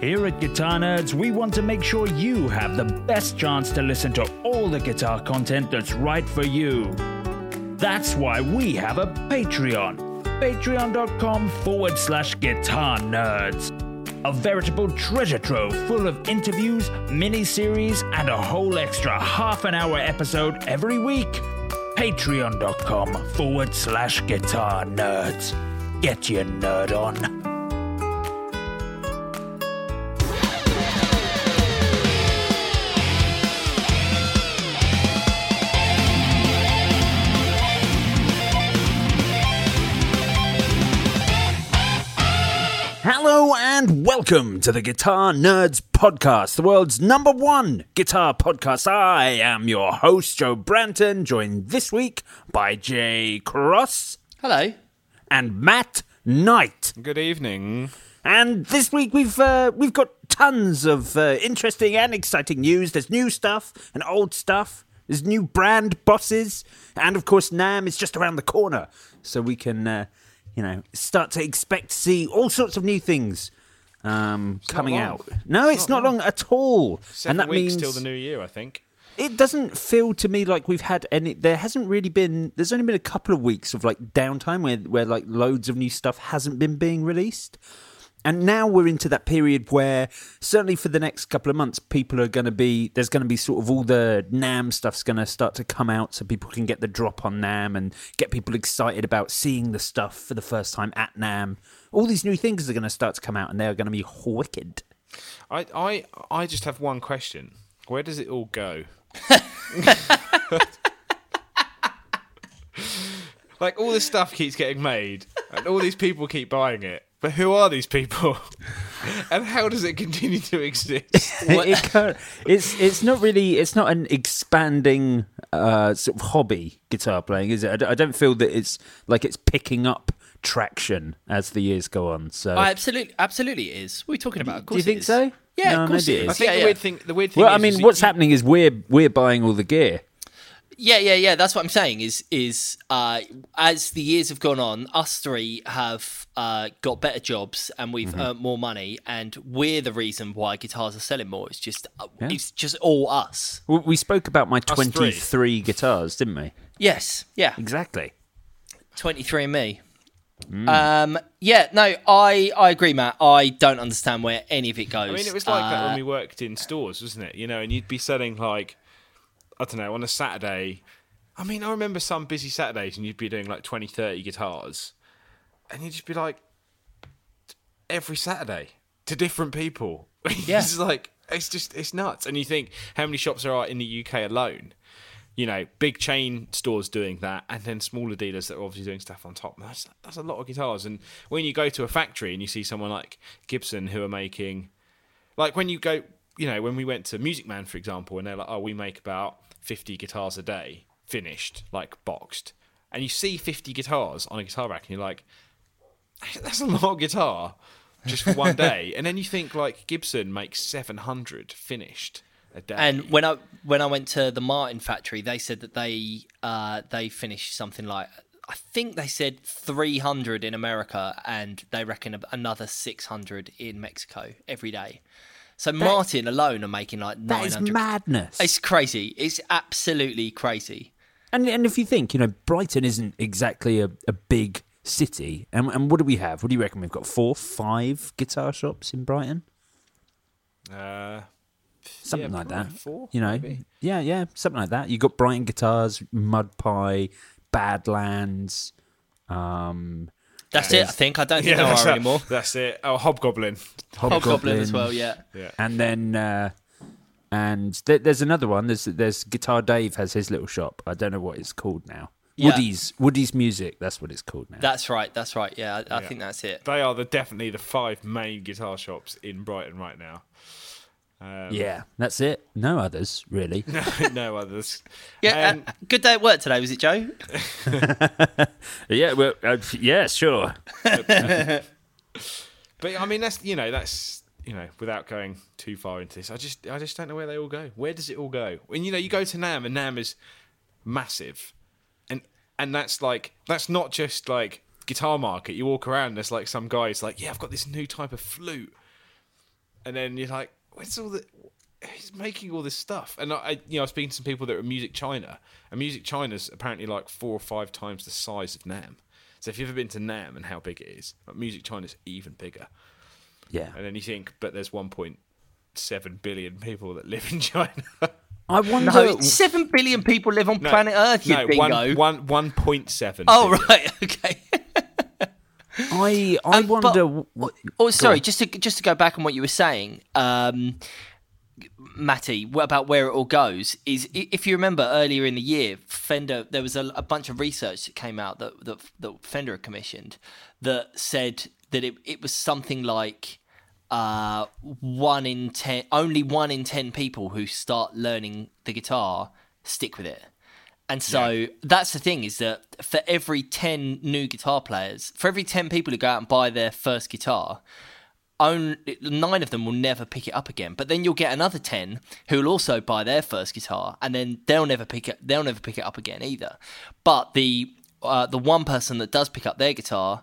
Here at Guitar Nerds, we want to make sure you have the best chance to listen to all the guitar content that's right for you. That's why we have a Patreon. Patreon.com forward slash guitar nerds. A veritable treasure trove full of interviews, mini series, and a whole extra half an hour episode every week. Patreon.com forward slash guitar nerds. Get your nerd on. Hello and welcome to the Guitar Nerds Podcast, the world's number one guitar podcast. I am your host, Joe Branton, joined this week by Jay Cross Hello. and Matt Knight. Good evening. And this week we've uh, we've got tons of uh, interesting and exciting news. There's new stuff and old stuff. There's new brand bosses, and of course NAMM is just around the corner, so we can uh, you know start to expect to see all sorts of new things um, coming out. No, it's, not, long. at all, Seven and that weeks means till the new year, I think. it doesn't feel to me like we've had any there hasn't really been there's only been a couple of weeks of like downtime where where like loads of new stuff hasn't been being released and now we're into that period where certainly for the next couple of months people are going to be there's going to be sort of all the NAMM stuff's going to start to come out so people can get the drop on NAMM and get people excited about seeing the stuff for the first time at NAMM all these new things are going to start to come out and they're going to be wicked I, I, I just have one question. Where does it all go? like all this stuff keeps getting made, and all these people keep buying it. But who are these people? and how does it continue to exist? it it's it's not really it's not an expanding uh, sort of hobby guitar playing, is it? I d- I don't feel that it's like it's picking up traction as the years go on. So I absolutely, absolutely it is. What are we talking about? Of do you think is. so? Yeah, No, of course maybe it it is. I think yeah, the yeah. weird thing. The weird thing. Well, I mean, is what's you- happening is we're we're buying all the gear. Yeah, yeah, yeah. That's what I'm saying. Is is uh, as the years have gone on, us three have uh, got better jobs and we've Mm-hmm. earned more money, and we're the reason why guitars are selling more. It's just uh, it's just all us. We we spoke about my three. 23 guitars, didn't we? Yes, yeah. Exactly. Twenty three and me. Mm. Um, yeah, no, I I agree, Matt. I don't understand where any of it goes. I mean, it was like that Uh, when we worked in stores, wasn't it? You know, and you'd be selling like, I don't know, on a Saturday. I mean, I remember some busy Saturdays and you'd be doing like 20, 30 guitars. And you'd just be like, every Saturday to different people. Yeah. it's like, it's just, it's nuts. And you think, how many shops there are in the UK alone? You know, big chain stores doing that, and then smaller dealers that are obviously doing stuff on top. That's that's a lot of guitars. And when you go to a factory and you see someone like Gibson who are making like when you go, you know, when we went to Music Man, for example, and they're like, oh, we make about 50 guitars a day, finished, like boxed. And you see 50 guitars on a guitar rack, and you're like, that's a lot of guitar just for one day. and then you think, like, Gibson makes 700 finished a day. And when I when I went to the Martin factory, they said that they uh, they finished something like I think they said 300 in America, and they reckon another 600 in Mexico every day. So Martin alone are making like That is 900. madness. It's crazy. It's absolutely crazy. And and if you think, you know, Brighton isn't exactly a, a big city. And, and what do we have? What do you reckon? We've got four, five guitar shops in Brighton, Uh, something Yeah, like that. four, you know, maybe. yeah, yeah, something like that. You got Brighton Guitars, Mud Pie, Badlands. Um, That's it. I think I don't think there that's, are it. anymore. that's it. Oh, Hobgoblin. Hobgoblin as well. Yeah. Yeah. and then uh, and th- there's another one. There's there's Guitar Dave has his little shop. I don't know what it's called now. Yeah. Woody's Woody's Music. That's what it's called now. That's right. That's right. Yeah, I, I Yeah. think that's it. They are the definitely the five main guitar shops in Brighton right now. Um, yeah, that's it. No others really. no others. Yeah. Um, uh, good day at work today, was it, Joe? yeah, well, uh, yeah, sure. But I mean, that's you know, that's you know, without going too far into this, I just I just don't know where they all go. Where does it all go? When you know you go to NAMM and NAMM is massive, and and that's like that's not just like guitar market. You walk around, there's like some guys like, yeah, I've got this new type of flute, and then you're like, where's all the He's making all this stuff, and I, you know, I was speaking to some people that are Music China, and Music China's apparently like four or five times the size of NAMM. So if you've ever been to NAMM and how big it is, like Music China's even bigger. Yeah, And then you think, but there's 1.7 billion people that live in China. I wonder. No, seven billion people live on planet Earth. You no, dingo. one, one, 1.7. oh billion. right. Okay. I I Um, but- wonder. w- Oh, sorry. Just to just to go back on what you were saying, um, Matty, what about where it all goes? Is if you remember earlier in the year, Fender there was a, a bunch of research that came out that, that that Fender had commissioned that said that it it was something like uh, one in ten, only one in ten people who start learning the guitar stick with it. And so that's the thing is that for every 10 new guitar players, for every 10 people who go out and buy their first guitar, own, nine of them will never pick it up again. But then you'll get another 10 who will also buy their first guitar and then they'll never pick it they'll never pick it up again either. But the uh, the one person that does pick up their guitar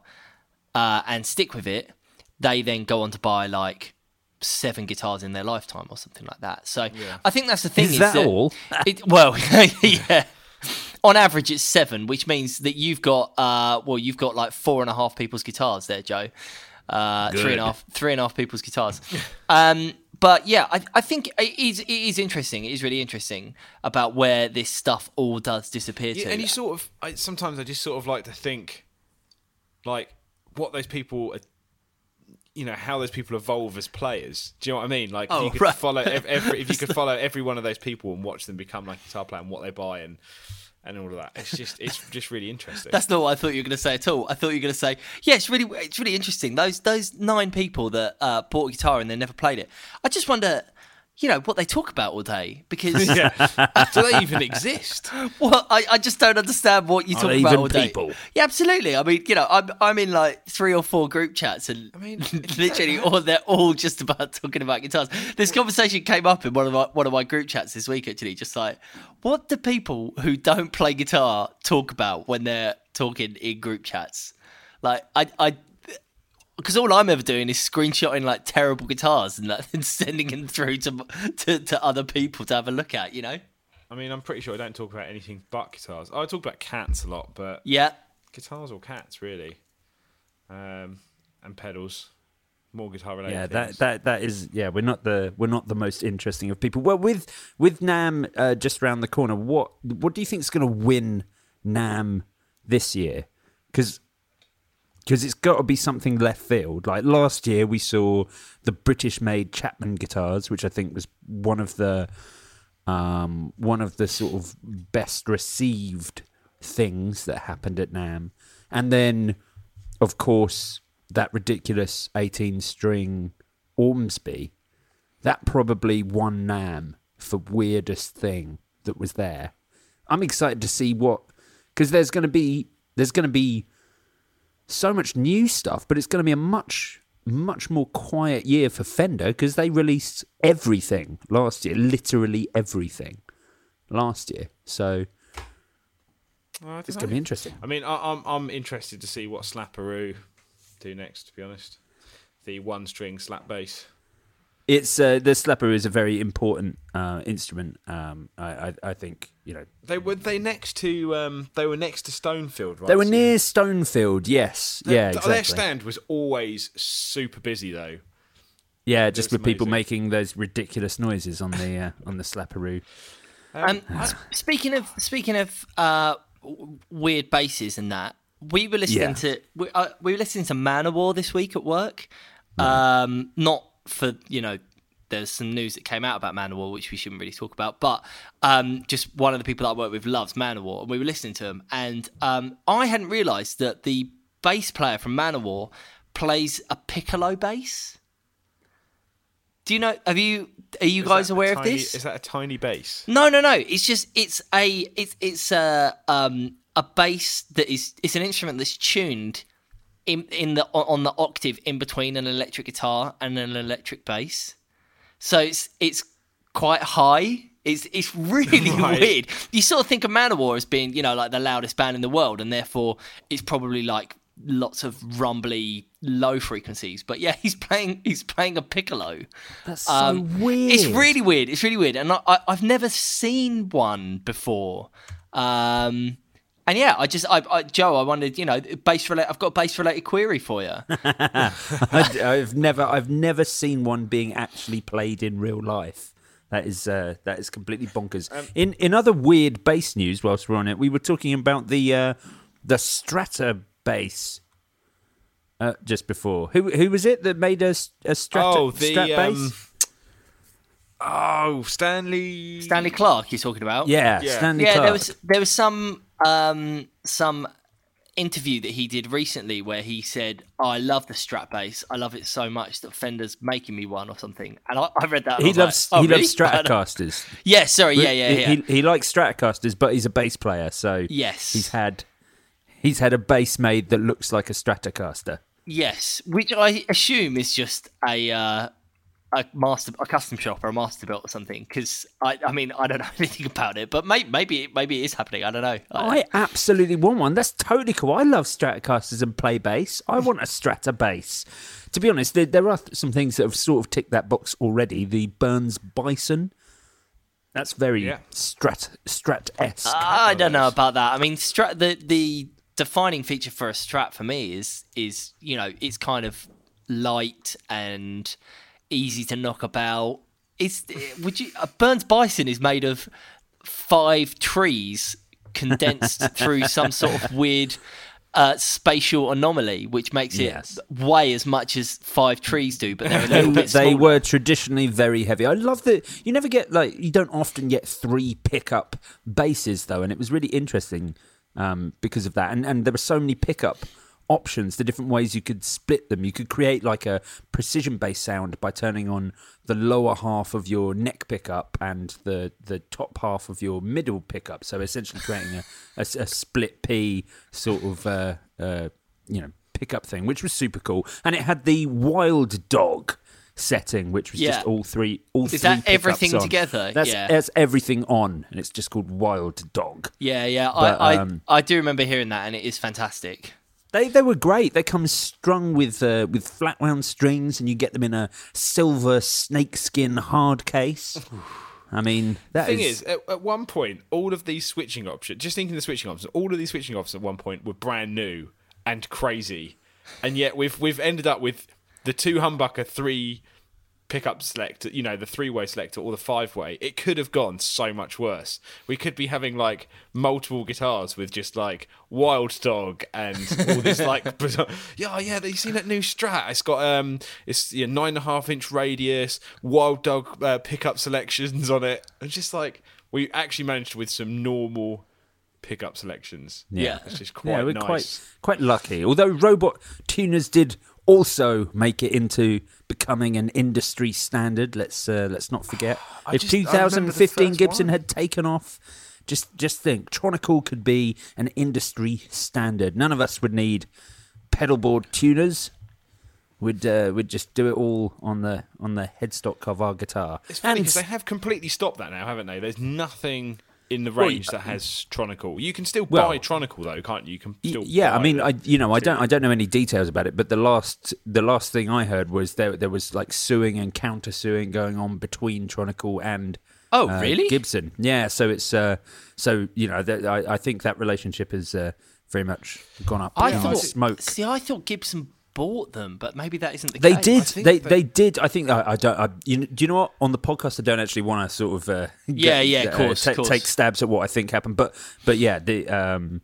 uh, and stick with it, they then go on to buy like seven guitars in their lifetime or something like that. So I think that's the thing. Is that all? It, well, yeah. On average, it's seven, which means that you've got uh, well, you've got like four and a half people's guitars there, Joe. Uh, Good. a half, three and a half people's guitars. um, but yeah, I, I think it is, it is interesting. It is really interesting about where this stuff all does disappear Yeah, to. and you sort of, I, sometimes I just sort of like to think, like, what those people are, you know, how those people evolve as players. Do you know what I mean? Like, if Oh, you could right. follow every, if you could follow every one of those people and watch them become like a guitar player and what they buy and and all of that, it's just, it's just really interesting. That's not what I thought you were going to say at all. I thought you were going to say, yeah, it's really, it's really interesting. Those those nine people that uh, bought a guitar and they never played it. I just wonder, you know, what they talk about all day because, yeah. Do they even exist? well, I, I just don't understand what you Are talk about even all day. people? Yeah, absolutely. I mean, you know, I'm I'm in like three or four group chats, and I mean- literally, all they're all just about talking about guitars. This conversation came up in one of my one of my group chats this week. Actually, just like, what do people who don't play guitar talk about when they're talking in group chats? Like, I I. Because all I'm ever doing is screenshotting like terrible guitars and, like, and sending them through to, to to other people to have a look at, you know? I mean, I'm pretty sure I don't talk about anything but guitars. I talk about cats a lot, but Yeah, guitars or cats, really. Um, and pedals. More guitar related. Yeah, things. that, that that is yeah. We're not the we're not the most interesting of people. Well, with with NAMM uh, just around the corner, what what do you think is going to win NAMM this year? Because because it's got to be something left field. Like last year, we saw the British-made Chapman guitars, which I think was one of the um, one of the sort of best received things that happened at NAMM, and then of course that ridiculous 18-string Ormsby. That probably won NAMM for weirdest thing that was there. I'm excited to see what because there's going to be there's going to be so much new stuff, but it's going to be a much much more quiet year for Fender because they released everything last year, literally everything last year. So I it's going to be interesting. I mean, I, I'm I'm interested to see what Slaperoo do next. To be honest, the one string slap bass. it's uh, the slapper is a very important uh, instrument. Um, I, I, I think you know They were they next to um, they were next to Stonefield, right? they were So- near Stonefield. Yes, yeah, exactly. Their stand was always super busy though. yeah, just was with people making those ridiculous noises on the uh, on the Slaperoo. Um, s- speaking of speaking of uh, weird basses and that, we were listening Yeah. to we, uh, we were listening to Manowar this week at work. Um, not for you know, there's some news that came out about Manowar which we shouldn't really talk about, but um, just one of the people that I work with loves Manowar, and we were listening to him, and um, I hadn't realised that the bass player from Manowar plays a piccolo bass. Do you know? Have you? Are you Is guys aware of this? Is that a tiny bass? No, no, no. It's just it's a it's it's a um a bass that is it's an instrument that's tuned in in the on the octave in between an electric guitar and an electric bass. So it's it's quite high. It's it's really Right. weird. You sort of think of Manowar as being you know like the loudest band in the world, and therefore it's probably like lots of rumbly low frequencies. But yeah, he's playing he's playing a piccolo. That's so Um, weird. It's really weird. It's really weird, and I, I, I've never seen one before. Um, and yeah, I just, I, I, Joe, I wondered, you know, base related. I've got a base related query for you. I, have never, I've never seen one being actually played in real life. That is, uh, that is completely bonkers. in in other weird bass news, whilst we're on it, we were talking about the uh, the Strata bass uh, just before. Who who was it that made a, s- a Strata Oh, the, Strat bass? um, Oh, Stanley. Stanley Clarke, you're talking about? yeah, yeah. Stanley yeah. Clarke. There was there was some um some interview that he did recently where he said, oh, "I love the Strat bass. I love it so much that Fender's making me one or something." And I, I read that. he loves like, oh, he really? loves Stratocasters. Yeah, sorry. Yeah, yeah, He- yeah. He, he likes Stratocasters, but he's a bass player, so Yes. he's had he's had a bass made that looks like a Stratocaster. Yes, which I assume is just a uh, a master, a custom shop or a master built or something. Because I, I mean, I don't know anything about it, but may, maybe, maybe it is happening. I don't know. I- I absolutely want one. That's totally cool. I love Stratocasters and play bass. I want a Strata bass. To be honest, there, there are some things that have sort of ticked that box already. The Burns Bison. That's very Yeah. Strat Strat esque. Ah, I don't know about that. I mean, strat the the defining feature for a Strat for me is is you know it's kind of light and easy to knock about. It's would you a Burns Bison is made of five trees condensed through some sort of weird uh, spatial anomaly, which makes it Yes. weigh as much as five trees do, but they're a little they, bit they were traditionally very heavy. I love that you never get like you don't often get three pickup basses though, and it was really interesting um, because of that. And and there were so many pickup options, the different ways you could split them. You could create like a precision bass sound by turning on the lower half of your neck pickup and the the top half of your middle pickup. So essentially creating a, a, a split P sort of uh, uh, you know pickup thing, which was super cool. And it had the wild dog setting, which was Yeah. just all three all Is three that everything on. together? That's Yeah. that's everything on, and it's just called wild dog. Yeah, yeah. But, I, I, um, I do remember hearing that, and it is fantastic. They they were great. They come strung with uh, with flat wound strings, and you get them in a silver snakeskin hard case. I mean, that thing is, is, at, at one point, all of these switching options, just thinking the switching options, all of these switching options at one point were brand new and crazy, and yet we've we've ended up with the two humbucker three pickup selector, you know, the three way selector or the five way. It could have gone so much worse. We could be having like multiple guitars with just like Wild Dog and all this like, bizarre- yeah, yeah. You seen that new Strat? It's got um, it's yeah, nine and a half inch radius, Wild Dog uh, pickup selections on it. And just like we actually managed with some normal pickup selections. Yeah. it's just quite yeah, we're nice. quite quite lucky. Although robot tuners did also make it into becoming an industry standard. Let's uh, let's not forget. If just- I remember the 2015 Gibson one. had taken off, just just think, Tronical could be an industry standard. None of us would need pedalboard tuners. We'd uh, we'd just do it all on the on the headstock of our guitar. It's funny because they have completely stopped that now, haven't they? There's nothing in the range that has Tronical. You can still Well- buy Tronical though, can't you? You can still yeah, I mean, I you know, I don't, I don't know any details about it, but the last, the last thing I heard was there, there was like suing and counter suing going on between Tronical and Oh, uh, really? Gibson. Yeah, so it's, uh, so you know, that I, I think that relationship has uh, very much gone up I thought. smoke. See, I thought Gibson bought them, but maybe that isn't the They case. did. think They, they- they did. I think I, I don't. I, you, know- do you know what? On the podcast, I don't actually want to sort of uh, Yeah, yeah, of uh, course, ta- of course. take stabs at what I think happened. But but yeah, the um,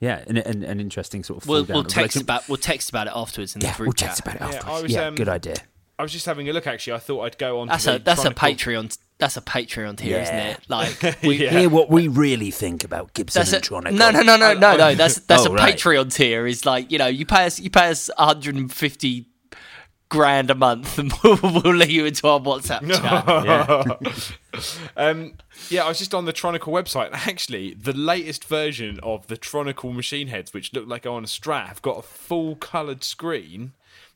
yeah, an, an, an interesting sort of. We'll, we'll text relationship. about we'll text about it afterwards in the Yeah, group we'll chat. text about it Yeah, afterwards. I was, yeah, um, good idea. I was just having a look. Actually, I thought I'd go on. That's to a the that's a Tronical- Patreon that's a Patreon tier, isn't it? Like we, Yeah. Hear what we really think about Gibson That's a, and Tronical. no, no, no, no, no, no. That's that's Oh, a right. Patreon tier. Is like you know you pay us you pay us 150 grand a month, and we'll, we'll let you into our WhatsApp chat. Um, yeah, I was just on the Tronical website. Actually, the latest version of the Tronical machine heads, which look like on a Strat, have got a full coloured screen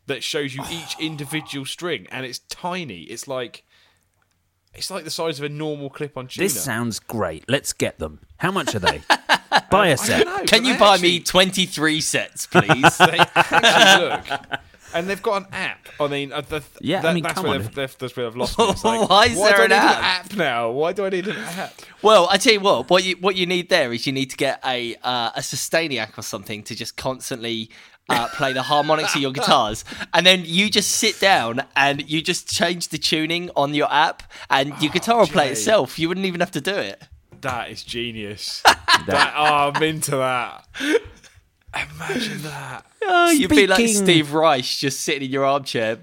that shows you each individual string, and it's tiny. It's like it's like the size of a normal clip-on tuner. This sounds great. Let's get them. How much are they? Buy a set. don't know, Can you buy actually- me 23 sets, please? They actually look. And they've got an app. I mean, uh, the, Yeah, I mean, that's where on. they've, they've, that's where they've lost me. Like, Why is why there do I an need app? an app now? Why do I need an app? Well, I tell you what, what you what you need there is you need to get a uh, a Sustainiac or something to just constantly uh, play the harmonics of your guitars, and then you just sit down and you just change the tuning on your app, and your guitar will play itself. You wouldn't even have to do it. That is genius. that, oh, I'm into that. Imagine that. Oh, you'd be like Steve Reich, just sitting in your armchair,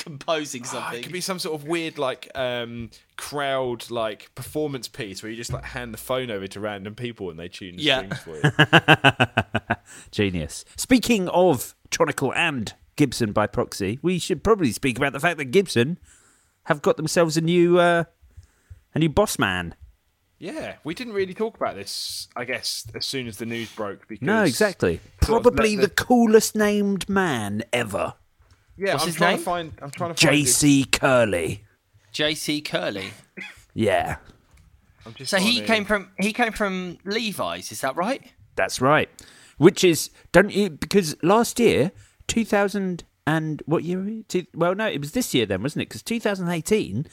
composing Oh, something. it could be some sort of weird like um crowd like performance piece where you just like hand the phone over to random people and they tune the Yeah. strings for you. Genius. Speaking of Tronical and Gibson by proxy, we should probably speak about the fact that Gibson have got themselves a new uh, a new boss man. yeah, we didn't really talk about this, I guess, as soon as the news broke because No, exactly. sort of Probably let the coolest named man ever. Yeah, What's I'm his trying name? to find I'm trying to find J.C. Curleigh. JC Curleigh. Yeah, I'm just So he finding- came from he came from Levi's. Is that right? that's right. Which is don't you because last year, two thousand and what year? were we? Two, well, no, it was this year then, wasn't it? Because 2018,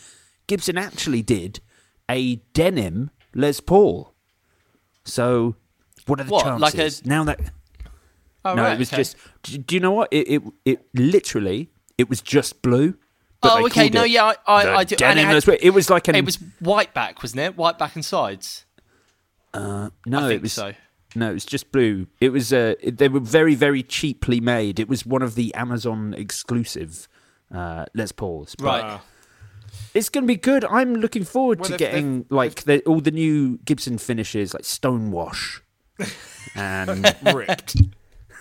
Gibson actually did a denim Les Paul. So, what are the What, like chances a- now that? Oh, no, right, it was okay. just. Do, you know what? It, it it literally it was just blue. Oh, okay. No, yeah, I, I, I do. and it, had- It was like an. it was white back, wasn't it? White back and sides. no, I it was so. No, it was just blue. It was uh, it, they were very very cheaply made. It was one of the Amazon exclusive Uh, let's pause. But Right. It's going to be good. I'm looking forward Well, to they've- getting like the, all the new Gibson finishes, like Stonewash, and ripped.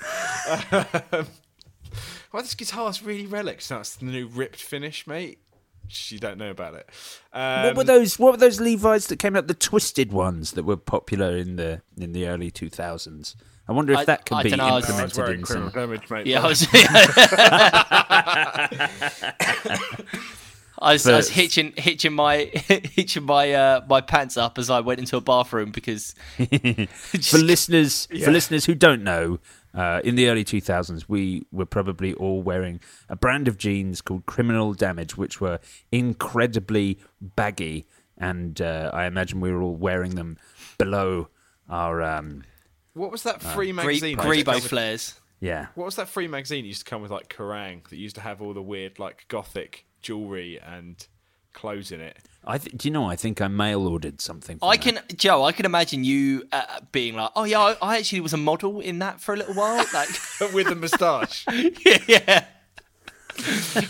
well, this guitar's really relics. That's the new ripped finish, mate. You don't know about it. Um, what were those? What were those Levi's that came out? The twisted ones that were popular in the in the early 2000s. I wonder if I- that could I be dunno, I I implemented in criminal some. damage, mate. Yeah, I was. I was, I was hitching hitching my hitching my uh, my pants up as I went into a bathroom because for listeners for listeners who don't know, uh, in the early 2000s, we were probably all wearing a brand of jeans called Criminal Damage, which were incredibly baggy, and uh, I imagine we were all wearing them below our um, What was that free Gre- magazine? that used to Grebo flares. yeah. What was that free magazine that used to come with like Kerrang that used to have all the weird like gothic jewelry and clothes in it? I th- do you know? I think I mail ordered something. from I that. can, Joe. I can imagine you uh, being like, "Oh yeah, I, I actually was a model in that for a little while." Like, with a moustache. yeah.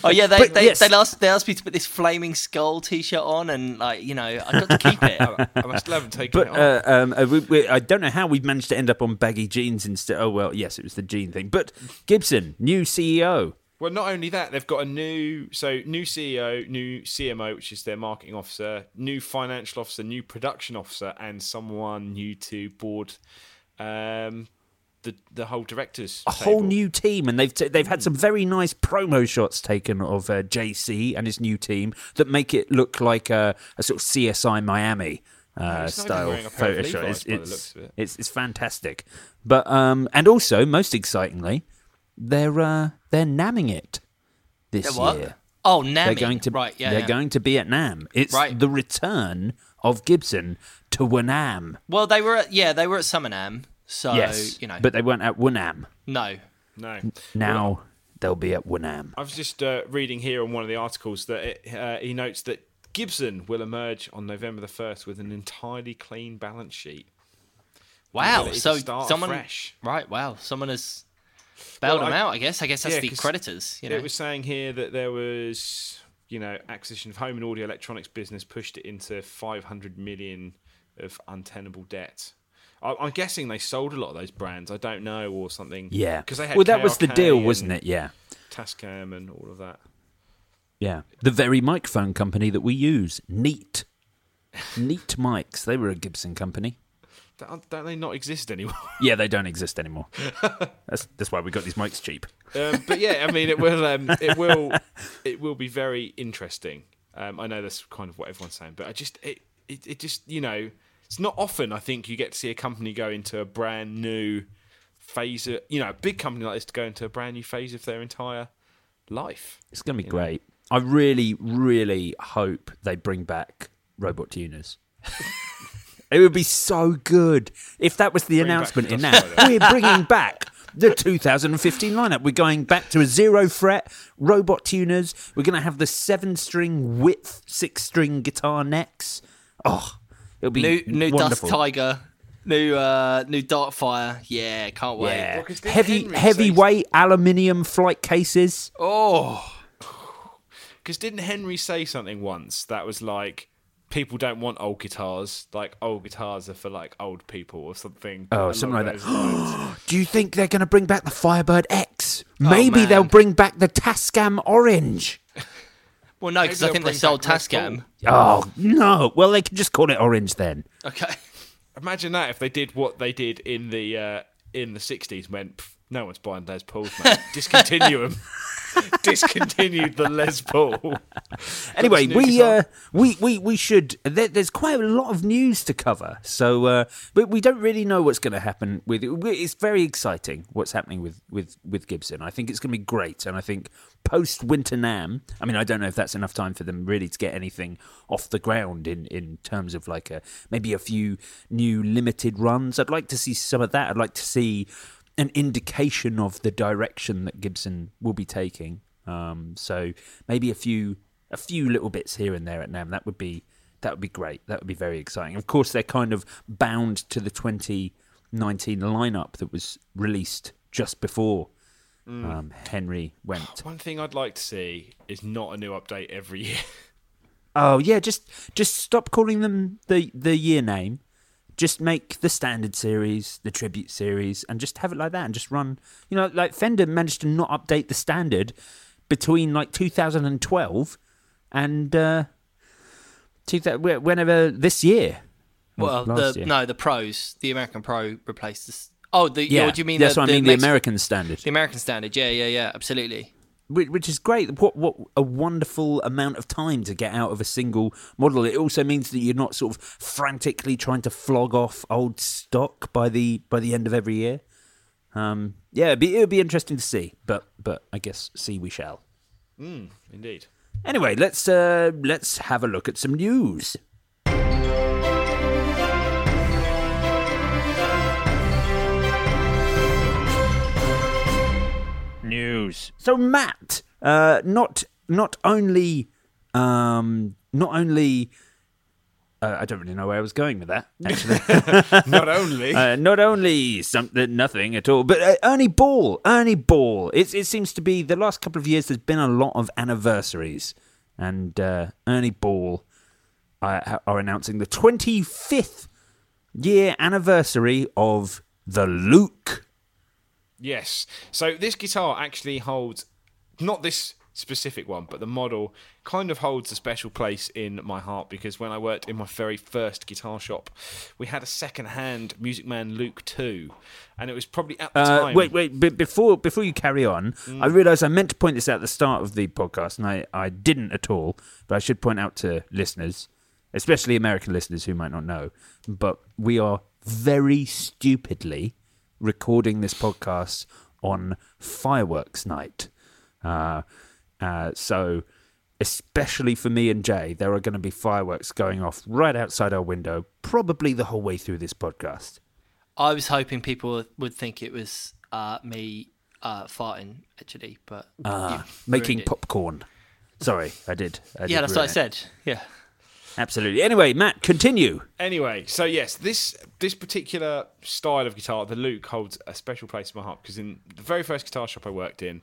Oh yeah, they But they, yes. they asked they asked me to put this flaming skull T-shirt on, and like you know, I got to keep it. I still haven't taken But it off. uh, um, uh, we, we, I don't know how we've managed to end up on baggy jeans instead. Oh well, yes, it was the jean thing. But Gibson, new CEO. Well, not only that, they've got a new so new CEO, new CMO, which is their marketing officer, new financial officer, new production officer, and someone new to board um, the the whole directors. a whole new team, and they've t- they've had some very nice promo shots taken of uh, JC and his new team that make it look like a, a sort of CSI Miami. uh, style wearing a pair of photo shot. It's it's, it. it's it's fantastic. But um, and also most excitingly, they're uh, they're namming it this year. Oh, Nami. They're going to right. Yeah. they're yeah. going to be at NAMM. It's Right. the return of Gibson to Wanam. Well, they were at yeah they were at Summonham, so yes, you know but they weren't at Wanam. no. No. Now they'll be at Wanam. I was just uh, reading here on one of the articles that it, uh, he notes that Gibson will emerge on November the 1st with an entirely clean balance sheet. Wow. So start someone fresh. right. Wow. Someone has bailed Well, them I- out. I guess. I guess that's Yeah, the 'cause creditors. You know. It was saying here that there was, you know, acquisition of home and audio electronics business pushed it into 500 million of untenable debt. I, I'm guessing they sold a lot of those brands. I don't know, or something. Yeah, because they had well, that was the deal, wasn't it? Yeah, Tascam and all of that. yeah. The very microphone company that we use, Neat, Neat mics. They were a Gibson company. Don't, don't they not exist anymore? Yeah, they don't exist anymore. that's that's why we got these mics cheap. um, but yeah, I mean, it will, um, it will, it will be very interesting. Um, I know that's kind of what everyone's saying, but I just, it, it, it just, you know, it's not often I think you get to see a company go into a brand new phase of, you know, a big company like this to go into a brand new phase of their entire life. It's going to be great. I really, really hope they bring back robot tuners. it would be so good if that was the Bring announcement in Dust that. We're bringing back the 2015 lineup. We're going back to a zero fret robot tuners. We're going to have the seven string width, six string guitar necks. Oh, it'll be new new wonderful. Dusk Tiger, new uh new Darkfire. Yeah, can't wait. Yeah, Well, 'cause didn't heavy Henry heavyweight aluminium flight cases. Oh, Because didn't Henry say something once that was like, people don't want old guitars, like old guitars are for like old people or something. Oh, something like that. Do you think they're going to bring back the Firebird X? Maybe man. they'll bring back the Tascam Orange. well, no, because I think they'll they bring sold back Tascam. Oh no! Well, they can just call it Orange then. Okay. Imagine that if they did what they did in the uh, in the sixties. Went, "Pff, no one's buying Les Pauls, man. Discontinue them. Discontinued the Les Paul. Anyway, we uh, we we we should. There, there's quite a lot of news to cover, so uh, but we don't really know what's going to happen with it. It's very exciting what's happening with with with Gibson. I think it's going to be great, and I think post Winter NAMM. I mean, I don't know if that's enough time for them really to get anything off the ground in in terms of like a maybe a few new limited runs. I'd like to see some of that. I'd like to see an indication of the direction that Gibson will be taking. Um, so maybe a few a few little bits here and there at NAMM. That would be that would be great. That would be very exciting. Of course, they're kind of bound to the 2019 lineup that was released just before um, Henry went. One thing I'd like to see is not a new update every year. Oh yeah, just just stop calling them the the year name. Just make the standard series, the tribute series, and just have it like that, and just run. You know, like Fender managed to not update the standard between like 2012 and uh, 2000, wh- whenever this year. Well, the year. no, the pros, the American Pro replaced this. Oh, the yeah, what do you mean? That's the, what I the mean. The Mex- American standard. the American standard. Yeah, yeah, yeah, absolutely. Whi- which is great. What what a wonderful amount of time to get out of a single model. It also means that you're not sort of frantically trying to flog off old stock by the by the end of every year. Um, yeah, it'd be, it would be interesting to see, but but I guess see we shall. Indeed. Anyway, let's uh, let's have a look at some news. News. So Matt, uh, not not only um, not only uh, I don't really know where I was going with that. Actually, Not only. uh, not only something, nothing at all, but uh, Ernie Ball. Ernie Ball. It, it seems to be the last couple of years. There's been a lot of anniversaries, and uh, Ernie Ball uh, are announcing the 25th year anniversary of the Luke. Yes. So this guitar actually holds not this specific one, but the model kind of holds a special place in my heart because when I worked in my very first guitar shop, we had a second-hand Music Man Luke 2, and it was probably at the Uh, time. wait, wait. But before before you carry on, Mm. I realised I meant to point this out at the start of the podcast, and I, I didn't at all. But I should point out to listeners. especially American listeners who might not know, but we are very stupidly recording this podcast on fireworks night. Uh, uh, so, especially for me and Jay, there are going to be fireworks going off right outside our window, probably the whole way through this podcast. I was hoping people would think it was uh, me uh, farting, actually, but Ah, making popcorn. Sorry, I did. I Yeah, did that's what I said. Yeah. Absolutely. Anyway, Matt, continue. Anyway, so yes, this this particular style of guitar, the Luke, holds a special place in my heart because in the very first guitar shop I worked in,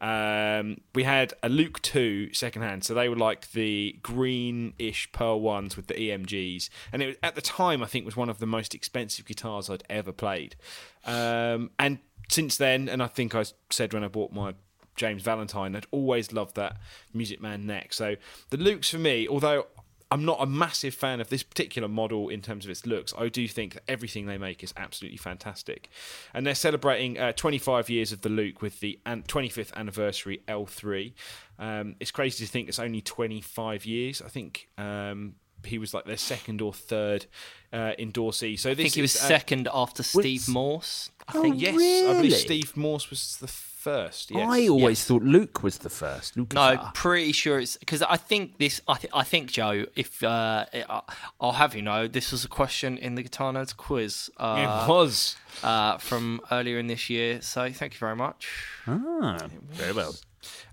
um, we had a Luke 2 secondhand. So they were like the greenish pearl ones with the EMGs, and it was, at the time I think was one of the most expensive guitars I'd ever played. Um, and since then, and I think I said when I bought my James Valentine, I'd always loved that Music Man neck. So the Lukes for me, although I'm not a massive fan of this particular model in terms of its looks. I do think that everything they make is absolutely fantastic. And they're celebrating uh, 25 years of the Luke with the 25th anniversary L3. Um, it's crazy to think it's only 25 years. I think um, he was like their second or third uh, endorsee. So this I think he was is, uh, second after Steve Morse. I think. Yes, I believe Steve Morse was the first. Yes. I always yes. thought Luke was the first. Luke No, pretty sure it's because I think this. I, th- I think Joe. If uh, it- I- I'll have you know, this was a question in the Guitar Nerds quiz uh, it was. uh, from earlier in this year. So thank you very much. Ah, very well.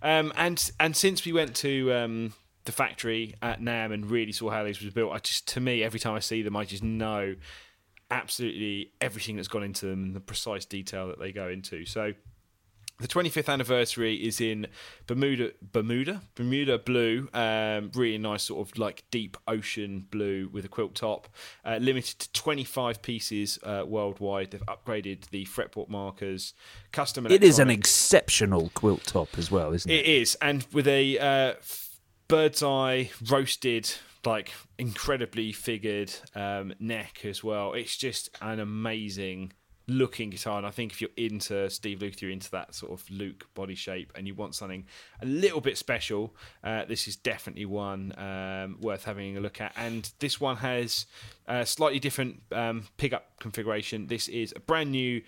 Um, and and since we went to um, the factory at NAMM and really saw how these was built, I just to me every time I see them, I just know absolutely everything that's gone into them, the precise detail that they go into. So. The 25th anniversary is in Bermuda, Bermuda, Bermuda blue. Um, really nice, sort of like deep ocean blue with a quilt top. Uh, limited to 25 pieces uh, worldwide. They've upgraded the fretboard markers, custom. It is an exceptional quilt top as well, isn't it? It is, and with a uh, bird's eye roasted, like incredibly figured um, neck as well. It's just an amazing looking guitar, and I think if you're into Steve Luke, you're into that sort of Luke body shape, and you want something a little bit special, uh, this is definitely one um, worth having a look at. And this one has a slightly different um, pickup configuration. This is a brand new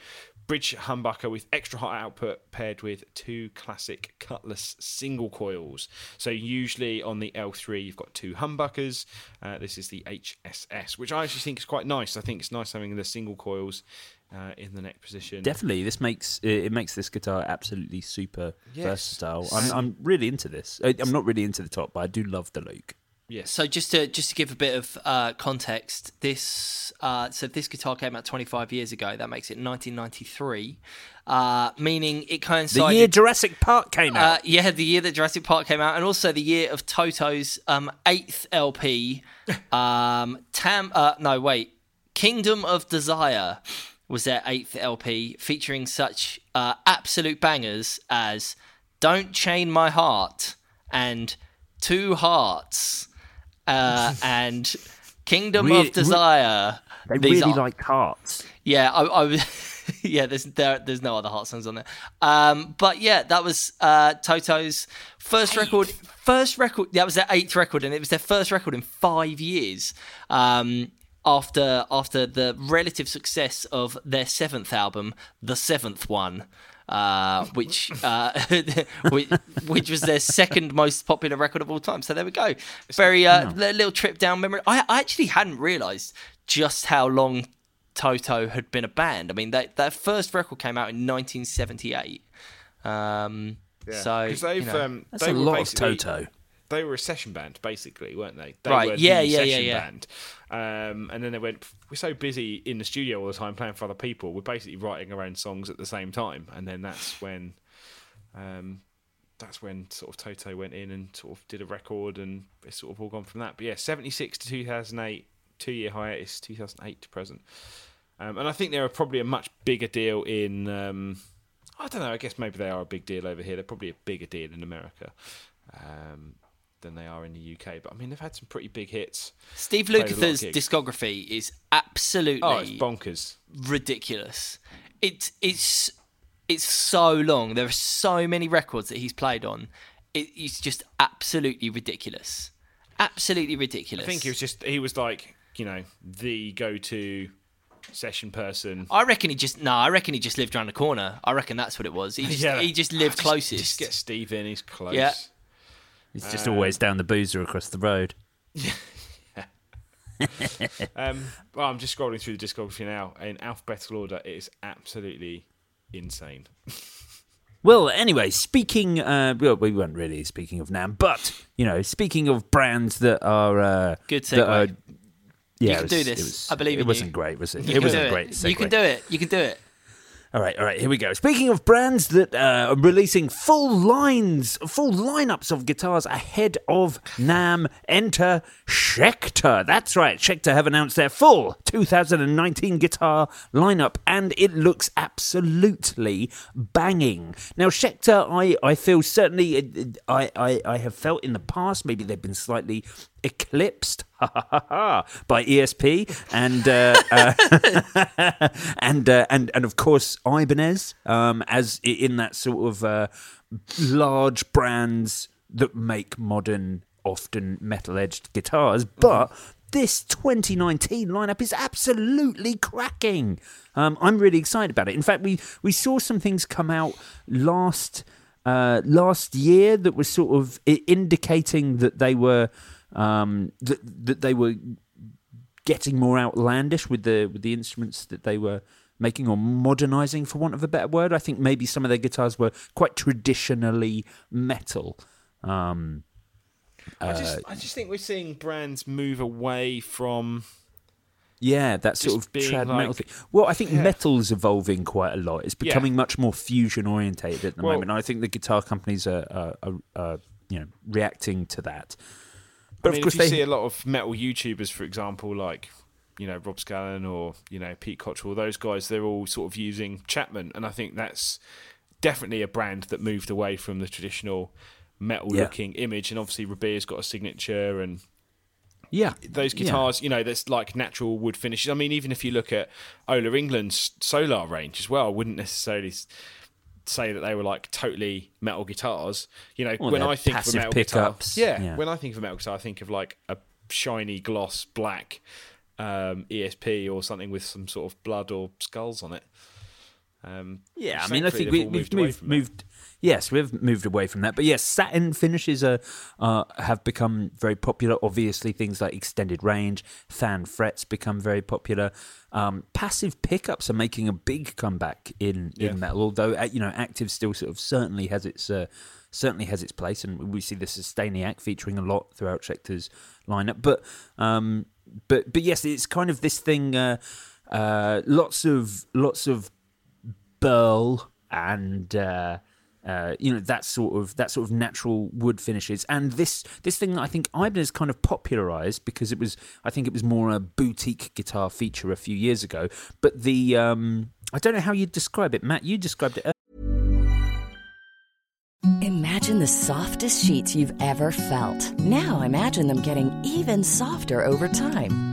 bridge humbucker with extra hot output paired with two classic Cutlass single coils. So usually on the L3 you've got two humbuckers. Uh, this is the HSS, which I actually think is quite nice. I think it's nice having the single coils uh, in the neck position. Definitely, this makes it it makes this guitar absolutely super Yes. versatile. I'm, I'm really into this. I- I'm not really into the top, but I do love the Luke. Yes. So just to just to give a bit of uh, context, this uh, so this guitar came out 25 years ago, that makes it 1993, uh, meaning it coincided. The coincided. year Jurassic Park came uh, out. yeah, the year that Jurassic Park came out, and also the year of Toto's um, eighth LP. Um, Tam, uh, no, wait, Kingdom of Desire was their eighth LP, featuring such uh, absolute bangers as "Don't Chain My Heart" and Two Hearts, uh, and Kingdom Really- of Desire. they These really are- liked hearts. yeah, I, I was. yeah, there's there, there's no other heart songs on there. Um, but yeah, that was uh, Toto's first record. First record. That was their eighth record, and it was their first record in five years. Um, after after the relative success of their seventh album, the seventh one. Uh, which uh, which, which was their second most popular record of all time. So there we go. Very uh, li- little trip down memory. I, I actually hadn't realised just how long Toto had been a band. I mean, that that first record came out in 1978. Um, So they've you know. um, That's they a were lot of Toto. They were a session band, basically, weren't they? They Right, were yeah, the yeah, yeah, yeah. band. Um, and then they went, we're so busy in the studio all the time playing for other people, we're basically writing our own songs at the same time. And then that's when, um, that's when sort of Toto went in and sort of did a record, and it's sort of all gone from that. But yeah, seventy six to two thousand eight, two year hiatus, two thousand eight to present. Um, and I think they're probably a much bigger deal in. Um, I don't know. I guess maybe they are a big deal over here. They're probably a bigger deal in America um, than they are in the UK. But I mean, they've had some pretty big hits. Steve played a lot of Lukather's discography is absolutely Oh, it's bonkers. ridiculous. It's it's it's so long. There are so many records that he's played on. It, it's just absolutely ridiculous. Absolutely ridiculous. I think he was just he was like you know the go-to session person. I reckon he just no. I reckon he just lived around the corner. I reckon that's what it was. He just, he just lived closest. Just get Steve in. He's close. Yeah. He's just always down the boozer across the road. Um, well, I'm just scrolling through the discography now in alphabetical order. It is absolutely insane. Well, anyway, speaking, uh, well, we weren't really speaking of NAMM, but you know, speaking of brands that are uh, Good that are- yeah, You can was- do this. was- I believe it in wasn't you. great, was it? You it wasn't do a great. it. You can do it. You can do it. All right, all right, here we go. Speaking of brands that uh, are releasing full lines, full lineups of guitars ahead of NAMM, enter Schecter. That's right, Schecter have announced their full 2019 guitar lineup, and it looks absolutely banging. Now, Schecter, I, I feel certainly, uh, I, I, I have felt in the past, maybe they've been slightly eclipsed by ESP and uh, uh, and uh, and and of course Ibanez um, as in that sort of uh, large brands that make modern, often metal edged guitars, but. This 2019 lineup is absolutely cracking. Um, I'm really excited about it. In fact, we we saw some things come out last uh, last year that was sort of indicating that they were um, that that they were getting more outlandish with the with the instruments that they were making or modernizing for want of a better word. I think maybe some of their guitars were quite traditionally metal. Um, I just I just think we're seeing brands move away from yeah, that sort of trad like- metal thing. Well, I think Yeah. metal's evolving quite a lot. It's Yeah. becoming much more fusion orientated at the Well- moment. I think the guitar companies are, are, are, are you know reacting to that. But I mean, of course, if you they see a lot of metal YouTubers, for example, like you know Rob Scallon or you know Pete Cottrell, those guys, they're all sort of using Chapman, and I think that's definitely a brand that moved away from the traditional metal-looking image. And obviously, Rabea's got a signature, and yeah those yeah. guitars, you know, there's like natural wood finishes. I mean, even if you look at Ola Englund's Solar range as well, I wouldn't necessarily say that they were like totally metal guitars. You know, Well, when I think of metal pickups, guitar, yeah, yeah. when I think of a metal guitar, I think of like a shiny gloss black um, ESP or something with some sort of blood or skulls on it. Um, Yeah, I mean, I think we, we've away moved, moved. Yes, we've moved away from that. But yes, satin finishes are uh, have become very popular. Obviously, things like extended range, fan frets become very popular. Um, passive pickups are making a big comeback in Yeah. in metal. Although uh, you know, active still sort of certainly has its uh, certainly has its place, and we see the Sustainiac featuring a lot throughout Schecter's lineup. But um, but but yes, it's kind of this thing. Uh, uh, lots of lots of burl and uh, uh, you know that sort of that sort of natural wood finishes and this this thing that I think Ibanez kind of popularized because it was I think it was more a boutique guitar feature a few years ago but the um, I don't know how you describe it Matt you described it Imagine the softest sheets you've ever felt. Now imagine them getting even softer over time.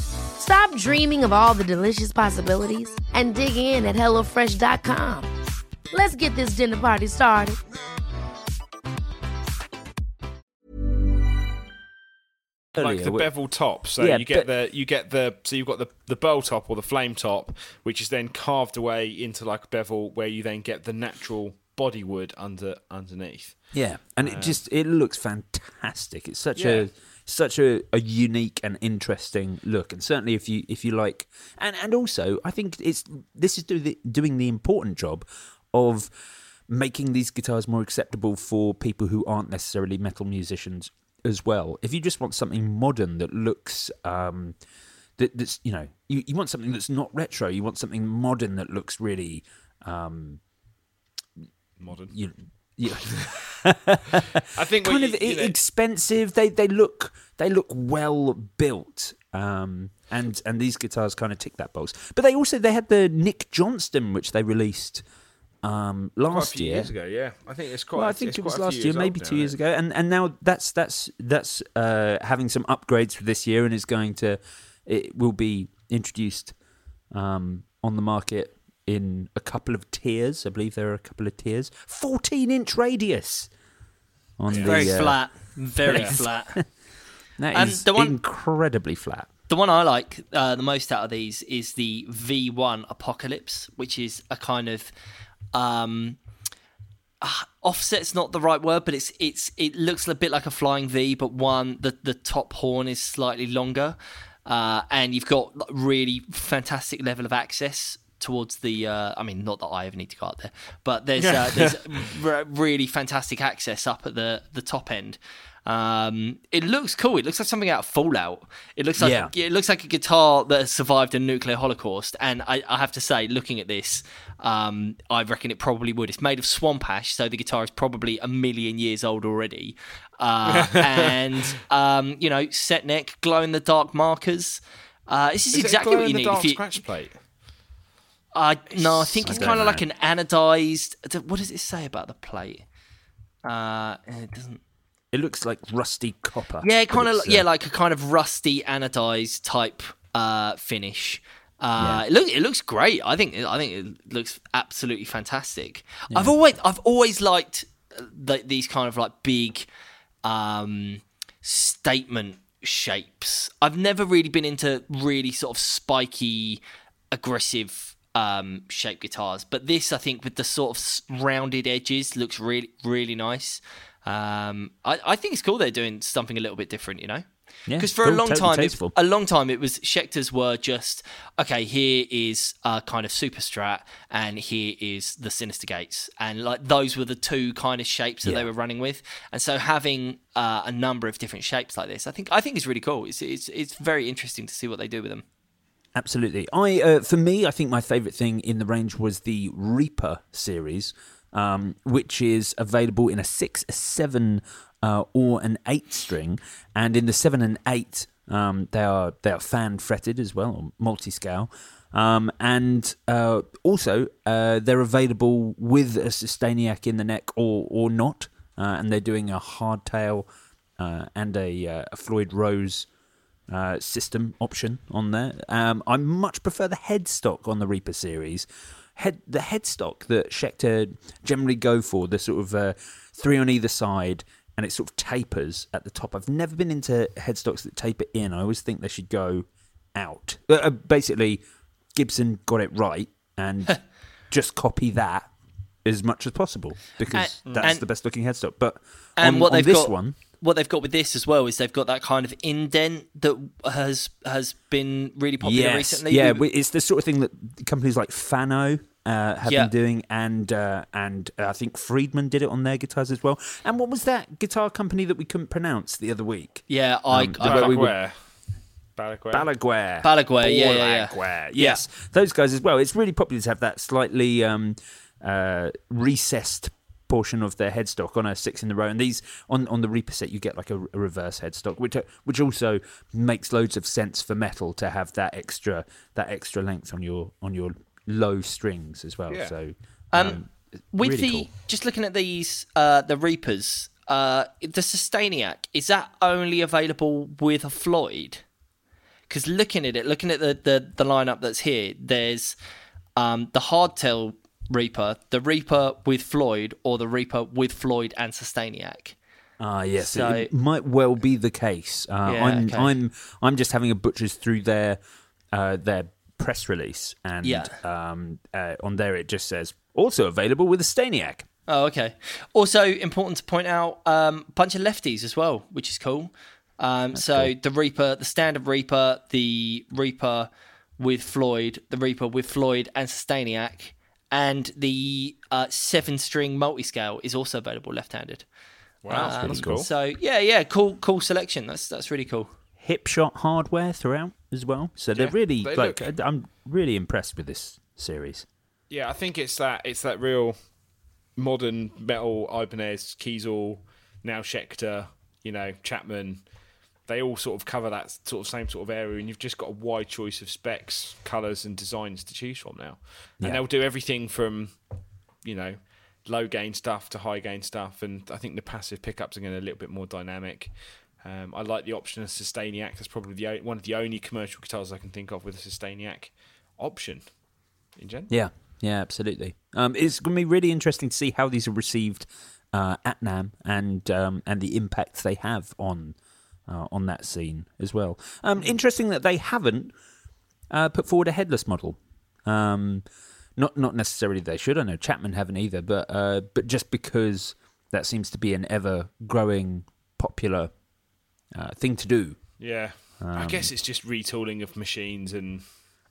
Stop dreaming of all the delicious possibilities and dig in at HelloFresh.com. Let's get this dinner party started. like the bevel top. So Yeah, you get but- the you get the so you've got the the bow top or the flame top, which is then carved away into like a bevel where you then get the natural body wood under underneath. Yeah, and it uh, just it looks fantastic. It's such Yeah. a such a, a unique and interesting look, and certainly if you if you like, and and also I think it's this is do the, doing the important job of making these guitars more acceptable for people who aren't necessarily metal musicians as well. If you just want something modern that looks. Um, that, that's you know you, you want something that's not retro. You want something modern that looks really um, Modern. you, you I think kind of you, know- expensive. They they look they look well built. Um, and and these guitars kind of tick that box. But they also they had the Nick Johnston, which they released um, last year. years ago. Yeah, I think it's quite. Well, I think it's it was last year, maybe two now, years ago, and and now that's that's that's uh, having some upgrades for this year, and is going to it will be introduced um, on the market in a couple of tiers. I believe there are a couple of tiers. Fourteen inch radius on the Very uh, flat, very flat. That And is the one- incredibly flat. The one I like uh, the most out of these is the V1 Apocalypse, which is a kind of um, ah, offset's not the right word, but it's it's it looks a bit like a flying V, but one the the top horn is slightly longer, uh, and you've got really fantastic level of access towards the. Uh, I mean, not that I ever need to go up there, but there's uh, there's r- really fantastic access up at the the top end. Um, it looks cool. It looks like something out of Fallout. It looks like Yeah. it looks like a guitar that has survived a nuclear holocaust. And I, I have to say, looking at this, um, I reckon it probably would. It's made of swamp ash, so the guitar is probably a million years old already. Uh, and um, you know, set neck, glow in the dark markers. Uh, this is, Is exactly what you need. If you, scratch plate. Uh, no, I think I it's kind of like an anodized. What does it say about the plate? Uh, it doesn't. It looks like rusty copper. Yeah, kind of. uh, Yeah, like a kind of rusty anodized type uh, finish. Uh, it, look, it looks great. I think. I think it looks absolutely fantastic. I've always, I've always liked uh, the, these kind of like big um, statement shapes. I've never really been into really sort of spiky, aggressive um, shaped guitars, but this I think with the sort of rounded edges looks really, really nice. Um, I, I think it's cool they're doing something a little bit different, you know. Yeah, Because for a long totally time, it, a long time it was Schecters were just okay. Here is a kind of super strat, and here is the Synyster Gates, and like those were the two kind of shapes that they were running with. And so having uh, a number of different shapes like this, I think I think is really cool. It's it's it's very interesting to see what they do with them. Absolutely. I uh, for me, I think my favourite thing in the range was the Reaper series, um, which is available in a six, a seven, uh, or an eight string, and in the seven and eight, um, they are they are fan fretted as well, or multi scale. Um, and uh, also, uh, they're available with a Sustainiac in the neck or or not, uh, and they're doing a hardtail uh, and a, a Floyd Rose uh, system option on there. Um, I much prefer the headstock on the Reaper series. Head the headstock that Schecter generally go for, the sort of uh, three on either side, and it sort of tapers at the top. I've never been into headstocks that taper in. I always think they should go out. Uh, uh, basically, Gibson got it right, and just copy that as much as possible because And- that's and- the best looking headstock. But And on, what on they've this got, one, what they've got with this as well is they've got that kind of indent that has has been really popular yes, recently. Yeah, We- we- it's the sort of thing that companies like Fano uh, have Yeah. been doing, and uh, and uh, I think Friedman did it on their guitars as well. And what was that guitar company that we couldn't pronounce the other week? yeah, I, Um, I the- we were- Balaguer. Balaguer. Balaguer. Balaguer, yeah, yeah, yeah. Balaguer, Yes, those guys as well. It's really popular to have that slightly um, uh, recessed portion of their headstock on a six in the row. And these on on the Reaper set, you get like a, a reverse headstock, which uh, which also makes loads of sense for metal to have that extra that extra length on your on your low strings as well. Yeah. So Um, with really the cool. just looking at these uh the reapers uh the sustainiac is that only available with a floyd because looking at it looking at the, the the lineup that's here there's um the hardtail reaper the reaper with floyd or the reaper with floyd and sustainiac Ah, yes, So- it might well be the case. Uh, Yeah, I'm, okay. I'm, I'm just having a butcher's through their, uh, their press release, and Yeah. um, uh, on there it just says also available with a Staniac. Oh, okay. Also important to point out, um, bunch of lefties as well, which is cool. Um, so the Reaper, the standard Reaper, the Reaper with Floyd, the Reaper with Floyd and Sustainiac, and the uh, seven-string multi-scale is also available left-handed. Wow, Um, that's cool. So yeah, yeah, cool, cool selection. That's that's really cool. hip shot hardware throughout as well. So they're Yeah, really they like look- I'm really impressed with this series. Yeah, I think it's that it's that real modern metal Ibanez, Kiesel, now Schecter, you know, Chapman. They all sort of cover that sort of same sort of area, and you've just got a wide choice of specs, colours, and designs to choose from now. And Yeah. they'll do everything from, you know, low gain stuff to high gain stuff, and I think the passive pickups are going to be a little bit more dynamic. Um, I like the option of Sustainiac. That's probably the o- one of the only commercial guitars I can think of with a Sustainiac option. In gen. Yeah, yeah, absolutely. Um, it's going to be really interesting to see how these are received uh, at NAMM and um, and the impact they have on uh, on that scene as well. Um, interesting that they haven't uh, put forward a headless model. Um, not not necessarily they should. I know Chapman haven't either, but uh, but just because that seems to be an ever growing popular uh, thing to do. Yeah. I guess it's just retooling of machines and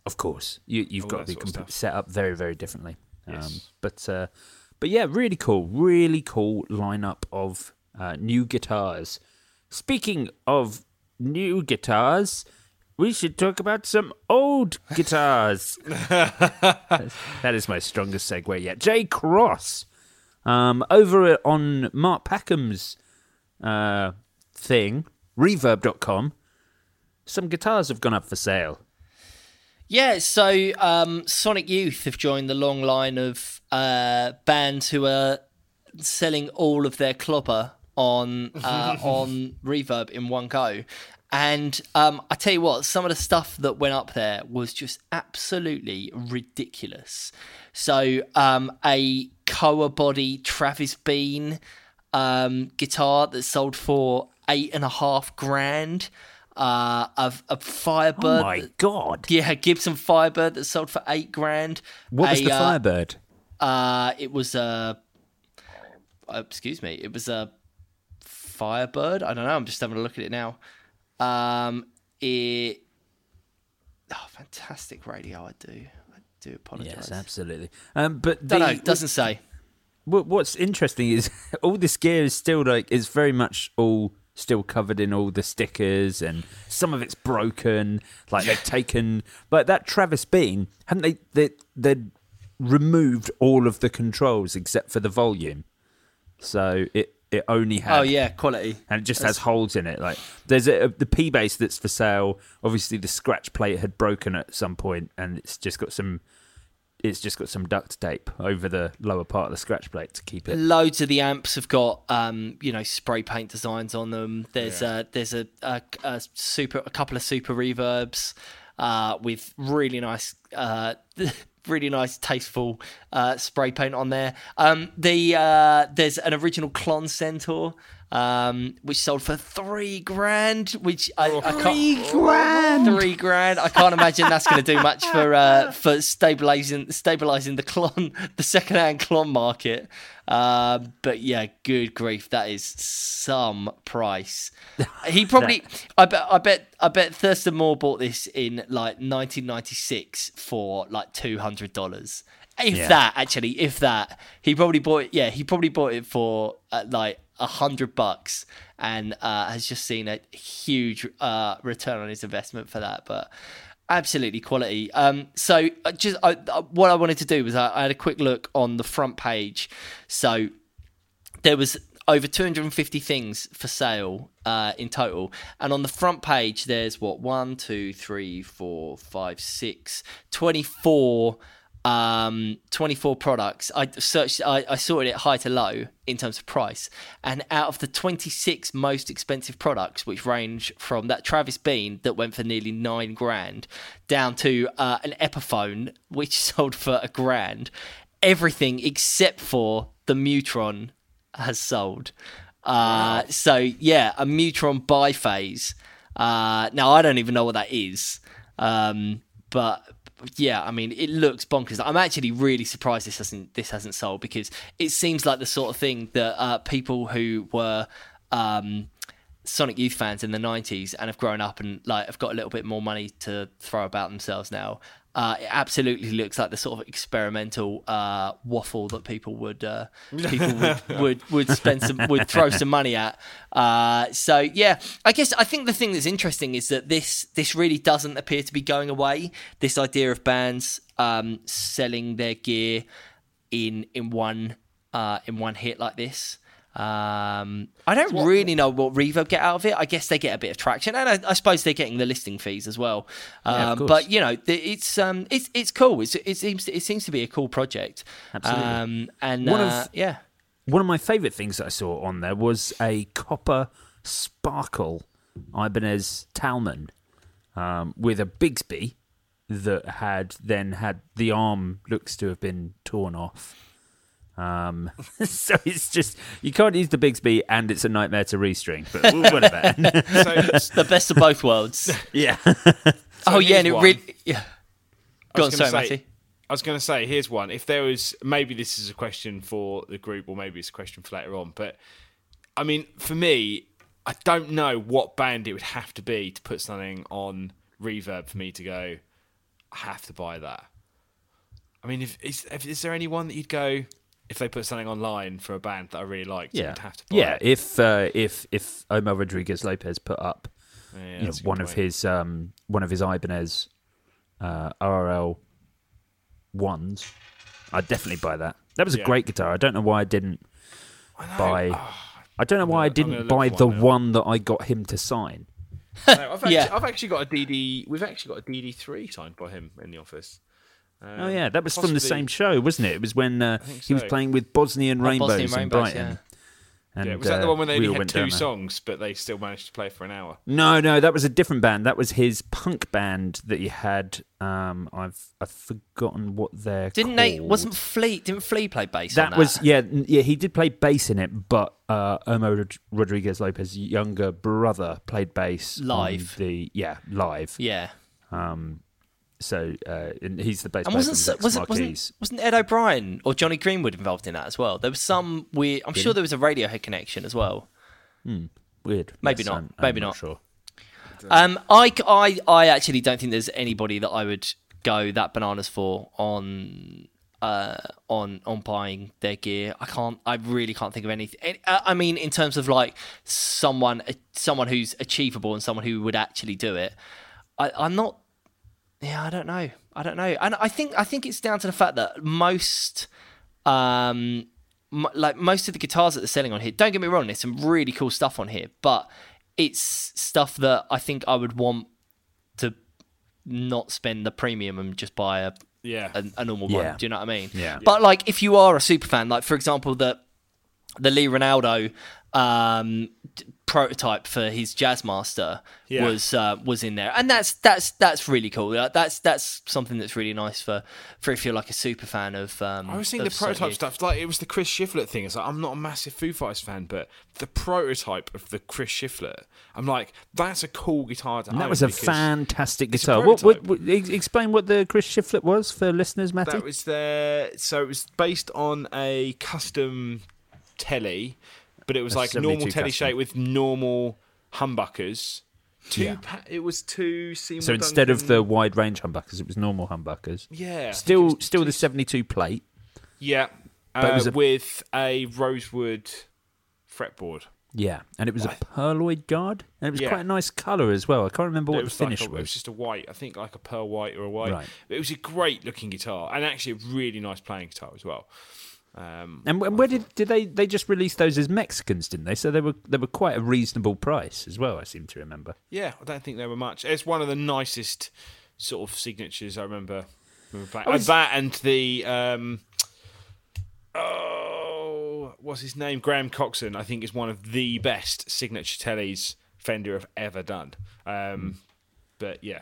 Of course, you, you've got to be comp- set up very, very differently. Um, Yes. but uh, but yeah, really cool, really cool lineup of uh, new guitars. Speaking of new guitars, we should talk about some old guitars. that is my strongest segue yet. Jay Cross, um, over on Mark Packham's uh, thing, Reverb.com. Some guitars have gone up for sale. Yeah, so um, Sonic Youth have joined the long line of uh, bands who are selling all of their clopper on uh, on Reverb in one go. And um, I tell you what, some of the stuff that went up there was just absolutely ridiculous. So um, a Koa body Travis Bean um, guitar that sold for eight and a half grand. Uh, a, a Firebird Oh my god! yeah, Gibson Firebird that sold for eight grand. What was the uh, Firebird? Uh, it was a. Uh, excuse me. It was a Firebird. I don't know. I'm just having a look at it now. Um, it. Oh, fantastic radio! I do. I do apologise. Yes, absolutely. Um, but the, doesn't say. what, what's interesting is all this gear is still like is very much all still covered in all the stickers, and some of it's broken. Like they've taken like that Travis Bean, haven't they? They they removed all of the controls except for the volume, so it it only had Oh yeah, quality. and it just has holes in it. Like there's a, the P bass that's for sale. Obviously, the scratch plate had broken at some point, and it's just got some. It's just got some duct tape over the lower part of the scratch plate to keep it. Loads of the amps have got, um, you know, spray paint designs on them. There's a there's a, a, a super a couple of super reverbs uh, with really nice, uh, really nice, tasteful uh, spray paint on there. Um, the uh, there's an original Klon Centaur. Um, which sold for three grand, which I, I can't, three grand, three grand. I can't imagine that's going to do much for uh, for stabilizing stabilizing the Klon, the second hand Klon market. Um, but yeah, good grief, that is some price. He probably, I bet, I bet, I bet Thurston Moore bought this in like 1996 for like two hundred dollars. If Yeah. that, actually, if that, he probably bought it. Yeah, he probably bought it for uh, like a hundred bucks, and uh, has just seen a huge uh, return on his investment for that. But absolutely quality. Um, so uh, just I, uh, what I wanted to do was I, I had a quick look on the front page. So there was over 250 things for sale uh, in total and on the front page there's what one two three four five six 24 um 24 products. I searched I, I sorted it high to low in terms of price. And out of the 26 most expensive products which range from that travis bean that went for nearly nine grand down to uh, an epiphone which sold for a grand. Everything except for the Mu-Tron has sold. Uh, So yeah, a Mu-Tron biphase. Uh, now I don't even know what that is, um, but yeah, I mean it looks bonkers. I'm actually really surprised this hasn't this hasn't sold because it seems like the sort of thing that uh, people who were um, Sonic Youth fans in the '90s and have grown up and like have got a little bit more money to throw about themselves now. Uh, it absolutely looks like the sort of experimental uh, waffle that people would uh, people would, would would spend some would throw some money at. Uh, so yeah, I guess I think the thing that's interesting is that this this really doesn't appear to be going away. This idea of bands um, selling their gear in in one uh, in one hit like this. Um, I don't really know what Reverb get out of it. I guess they get a bit of traction, and I, I suppose they're getting the listing fees as well. Um, course. but you know, the- it's um, it's it's cool. It's, it seems it seems to be a cool project. Absolutely. Um, and One of- uh, yeah, One of my favourite things that I saw on there was a copper sparkle Ibanez Talman um, with a Bigsby that had then had the arm looks to have been torn off. Um, so it's just you can't use the Bigsby and it's a nightmare to restring, but whatever. So, the best of both worlds. yeah, oh yeah, and it one. really yeah. I Go on, sorry, say- Matty. I was going to say, here's one. If there was, maybe this is a question for the group, or maybe it's a question for later on. But I mean, for me, I don't know what band it would have to be to put something on Reverb for me to go. I have to buy that. I mean, if is, if, is there anyone that you'd go if they put something online for a band that I really liked? yeah, you'd have to buy yeah. it? If uh, if if Omar Rodriguez Lopez put up Yeah, you know, that's a good one of his um, one of his Ibanez uh, RRL ones, I'd definitely buy that. That was a Yeah. great guitar. I don't know why I didn't buy. Ah, I don't know why I didn't buy for the one now. one that I got him to sign. No, I've, actually, Yeah. I've actually got a DD. We've actually got a DD three signed by him in the office. Um, Oh yeah, that was from the same show, wasn't it? It was when uh, think he was playing with Bosnian Oh, Rainbows Bosnian in Brighton. yeah. And, Yeah, was that the uh, one when they only had two songs, but they still managed to play for an hour? No, no, that was a different band. That was his punk band that he had. Um, I've I've forgotten what they're Didn't they? Wasn't Flea? Didn't Flea play bass? on that was yeah yeah he did play bass in it but uh Rod- Rodriguez Lopez's younger brother played bass Live. the yeah live Yeah. um so uh and he's the bass player wasn't from Rex was it wasn't, wasn't Ed O'Brien or Jonny Greenwood involved in that as well? There was some weird. I'm sure there was a Radiohead connection as well. weird Maybe Yes, not. I'm- I'm Maybe not. sure Um, I, I, I actually don't think there's anybody that I would go that bananas for on uh, on on buying their gear. I can't. I really can't think of anything. any- uh, I mean, in terms of like someone someone who's achievable and someone who would actually do it. I, I'm not. Yeah, I don't know. I don't know. And I think I think it's down to the fact that most um m- like most of the guitars that they're selling on here don't get me wrong there's some really cool stuff on here but it's stuff that i think i would want to not spend the premium and just buy a Yeah. a, a normal Yeah. one do you know what i mean Yeah. but like if you are a super fan like for example the the lee ranaldo um d- prototype for his jazzmaster Yeah. was uh, was in there and that's that's that's really cool that's that's something that's really nice for for if you're like a super fan of um I was seeing the prototype Sonic stuff, like it was the Chris Shiflett thing. It's like I'm not a massive Foo Fighters fan, but the prototype of the Chris Shiflett, I'm like, that's a cool guitar to and that was a fantastic it's a guitar what, what, what explain what the Chris Shiflett was for listeners Matty That was their. So it was based on a custom telly, but it was A like normal 72 telly custom. shape with normal humbuckers. Two. Yeah. Pa- it was two. Seymour so instead of the wide range humbuckers it was normal humbuckers yeah, I think it still still two- the 72 plate yeah, But it uh, was a- with a rosewood fretboard. Yeah, and it was a pearloid guard, and it was Yeah. quite a nice colour as well. I can't remember it what the was like finish a- It was was. just a white. I think like a pearl white or a white. Right. It was a great looking guitar and actually a really nice playing guitar as well. Um, And, where did did they they just release those as Mexicans, didn't they? So they were they were quite a reasonable price as well. I seem to remember. yeah, I don't think there were much. It's one of the nicest sort of signatures I remember. remember was- that and the um, oh, what's his name? Graham Coxon. I think is one of the best signature tellies Fender have ever done. Um, But yeah,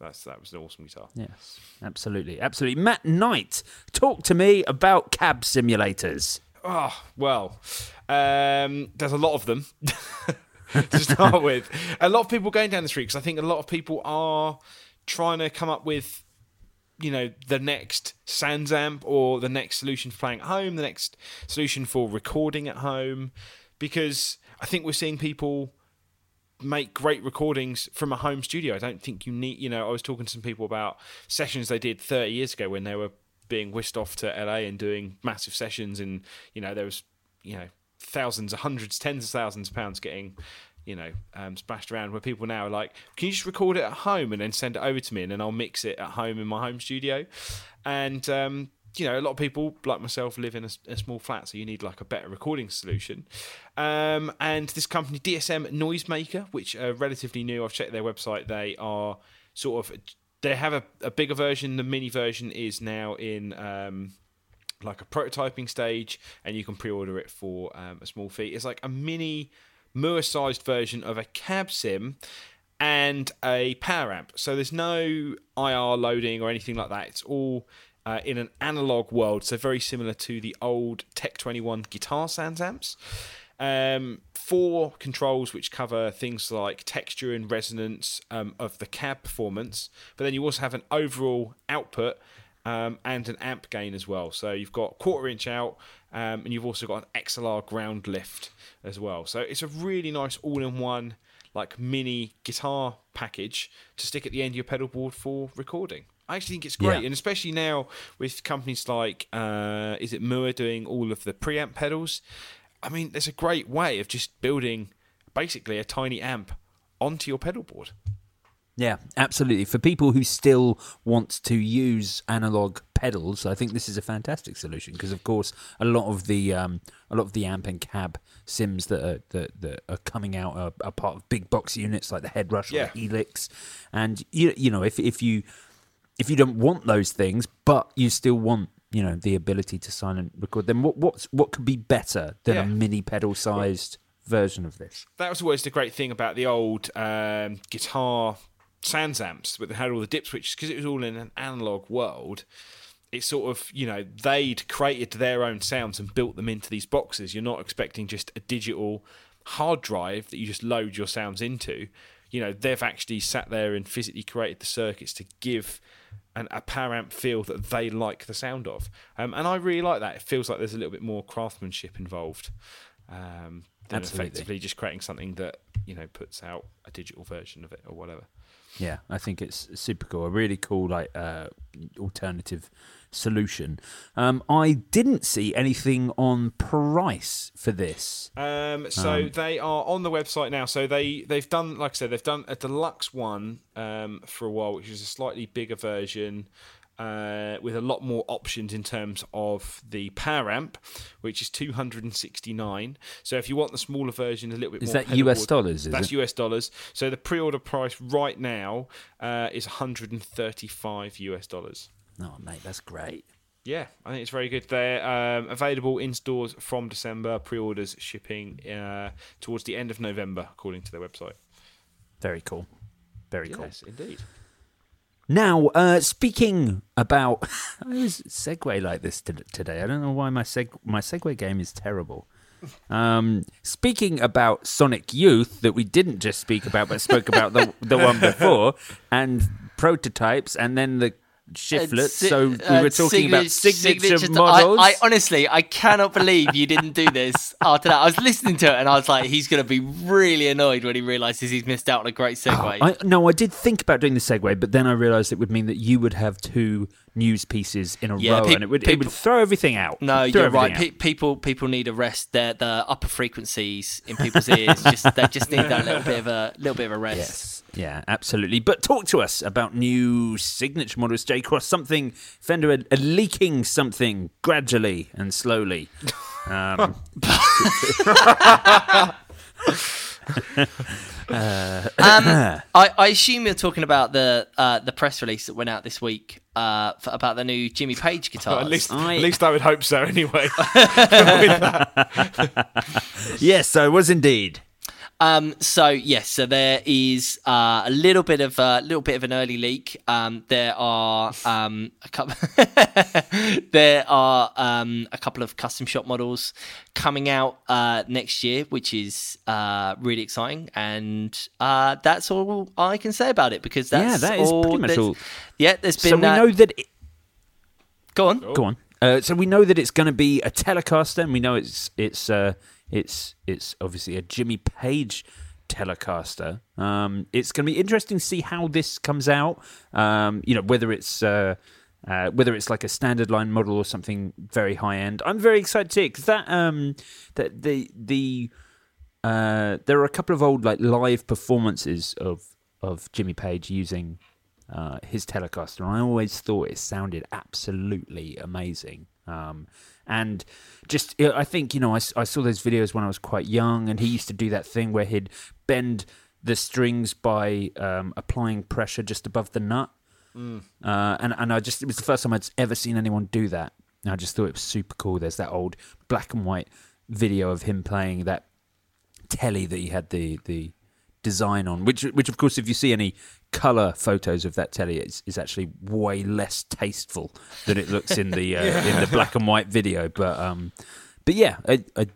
that's that was an awesome guitar. Yes, absolutely, absolutely. Matt Knight, talk to me about cab simulators. Oh well, um, there's a lot of them to start with. A lot of people going down the street because I think a lot of people are trying to come up with, you know, the next SansAmp or the next solution for playing at home, the next solution for recording at home, because I think we're seeing people make great recordings from a home studio. I don't think you need, you know, I was talking to some people about sessions they did 30 years ago when they were being whisked off to LA and doing massive sessions and, you know, there was, you know, thousands, hundreds, tens of thousands of pounds getting, you know, um, splashed around where people now are like, can you just record it at home and then send it over to me and then I'll mix it at home in my home studio? And, um, you know, a lot of people like myself live in a, a, small flat, so you need like a better recording solution. Um, and this company, DSM Noisemaker, which are relatively new, I've checked their website. They are sort of they have a, a bigger version. The mini version is now in um, like a prototyping stage, and you can pre-order it for um, a small fee. It's like a mini Mooer-sized version of a cab sim and a power amp. So there's no IR loading or anything like that. It's all uh, in an analog world, so very similar to the old Tech 21 guitar SansAmps. Um, four controls which cover things like texture and resonance um, of the cab performance, but then you also have an overall output um, and an amp gain as well. So you've got quarter inch out, um, and you've also got an XLR ground lift as well. So it's a really nice all-in-one like mini guitar package to stick at the end of your pedal board for recording. I actually think it's great, yeah. and especially now with companies like uh, is it Mooer doing all of the preamp pedals. I mean, there's a great way of just building basically a tiny amp onto your pedal board. Yeah, absolutely. For people who still want to use analog pedals, I think this is a fantastic solution because, of course, a lot of the um, a lot of the amp and cab sims that are that, that are coming out are, are, part of big box units like the Headrush yeah. or the Helix, and you you know if if you if you don't want those things, but you still want you know the ability to silent record, then what what's what could be better than yeah. a mini pedal sized version of this? That was always the great thing about the old um, guitar SansAmps, but they had all the dip switches because it was all in an analog world. It's sort of you know they'd created their own sounds and built them into these boxes. You're not expecting just a digital hard drive that you just load your sounds into. You know they've actually sat there and physically created the circuits to give an, a power amp feel that they like the sound of. Um, and I really like that. It feels like there's a little bit more craftsmanship involved um, than Absolutely. effectively just creating something that you know puts out a digital version of it or whatever. Yeah, I think it's super cool. A really cool like uh, alternative solution. Um, I didn't see anything on price for this. Um, so um, they are on the website now. So they they've done like I said they've done a deluxe one um, for a while, which is a slightly bigger version uh, with a lot more options in terms of the power amp, which is 269. So if you want the smaller version, a little bit is more. Is that US dollars? That's it? US dollars. So the pre-order price right now uh, is 135 US dollars. Oh, mate, that's great. Yeah, I think it's very good. They're um, available in stores from December. Pre-orders shipping uh, towards the end of November, according to their website. Very cool. Very cool. Yes, indeed. Now, uh, speaking about, I was segue like this today. I don't know why my seg my segue game is terrible. Um, speaking about Sonic Youth, that we didn't just speak about, but spoke about the the one before, and prototypes, and then the shiflets. Si- so we uh, were talking signature, about signature, signature models. I, I, honestly, I cannot believe you didn't do this after that. I was listening to it and I was like, he's going to be really annoyed when he realizes he's missed out on a great segue. Oh, I, no, I did think about doing the segue, but then I realized it would mean that you would have two news pieces in a yeah, row, pe- and it would people, it would throw everything out. No, you're right. Pe- people people need a rest. The the upper frequencies in people's ears just they just need that little bit of a little bit of a rest. Yes. Yeah, absolutely. But talk to us about new signature models, J Cross. Something Fender are, are leaking something gradually and slowly. Um, Uh, um, I, I, assume you're talking about the uh, the press release that went out this week uh, for, about the new Jimmy Page guitar. at least, I... at least I would hope so. Anyway. yes, I was indeed. Um, so yes, so there is uh, a little bit of a little bit of an early leak. Um, there are um, a couple. there are um, a couple of custom shop models coming out uh, next year, which is uh, really exciting, and uh, that's all I can say about it because that's Yeah, that is all pretty much there's- all. Yeah, there's been. so we uh, know that. It, Go on. Go on. Uh, so we know that it's going to be a Telecaster, and we know it's it's uh, it's it's obviously a Jimmy Page Telecaster. Um, it's going to be interesting to see how this comes out. Um, you know, whether it's uh, uh, whether it's like a standard line model or something very high end. I'm very excited to because that um, that the the uh, there are a couple of old like live performances of of Jimmy Page using uh, his Telecaster, and I always thought it sounded absolutely amazing. Um, and just, I think you know, I saw those videos when I was quite young, and he used to do that thing where he'd bend the strings by um, applying pressure just above the nut. Uh, and and I just it was the first time I'd ever seen anyone do that. And I just thought it was super cool. There's that old black and white video of him playing that telly that he had the the design on, which which of course if you see any color photos of that telly, is is actually way less tasteful than it looks in the uh, in the black and white video. But um, but yeah, I, I,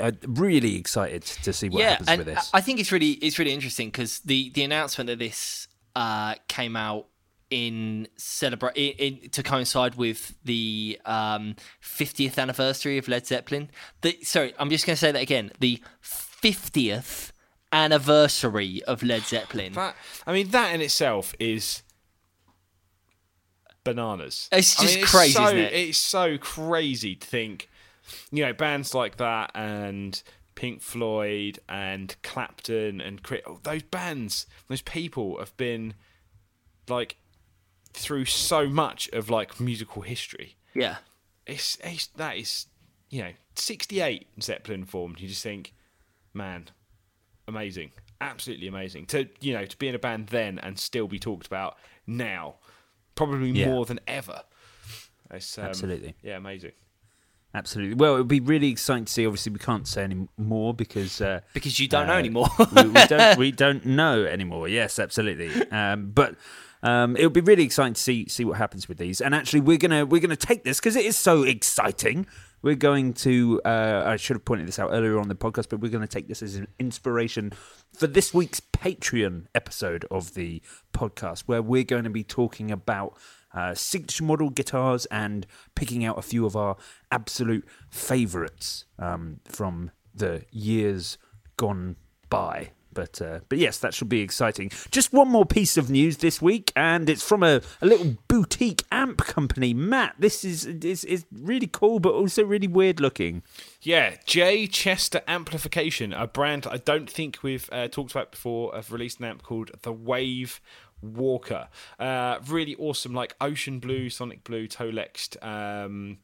I'm really excited to see what yeah, happens with this. I think it's really it's really interesting because the the announcement that this uh, came out in celebrate in, in, to coincide with the um, 50th anniversary of Led Zeppelin. The, sorry, I'm just going to say that again. The 50th anniversary of Led Zeppelin. That I mean, that in itself is bananas. It's I just mean, crazy, so, isn't it? It's so crazy to think, you know, bands like that and Pink Floyd and Clapton and oh, those bands, those people have been like through so much of like musical history. yeah. It's, it's that is, you know, 68 Zeppelin formed. You just think, man, amazing, absolutely amazing. To you know, to be in a band then and still be talked about now, probably Yeah. more than ever. It's, um, Absolutely. yeah, amazing. Absolutely. Well, it would be really exciting to see. Obviously, we can't say any more because uh, Because you don't know Uh, anymore. we, we don't we don't know anymore. Yes, absolutely. Um, but um, it'll be really exciting to see see what happens with these. And actually, we're gonna we're gonna take this because it is so exciting. We're going to. Uh, I should have pointed this out earlier on the podcast, but we're going to take this as an inspiration for this week's Patreon episode of the podcast, where we're going to be talking about uh, signature model guitars and picking out a few of our absolute favourites um, from the years gone by. But uh, but yes, that should be exciting. Just one more piece of news this week, and it's from a, a little boutique amp company. Matt, this is is is really cool, but also really weird looking. Yeah, J Chester Amplification, a brand I don't think we've uh, talked about before, have released an amp called the Wave Walker. Uh, really awesome, like ocean blue, sonic blue, Tolexed, um,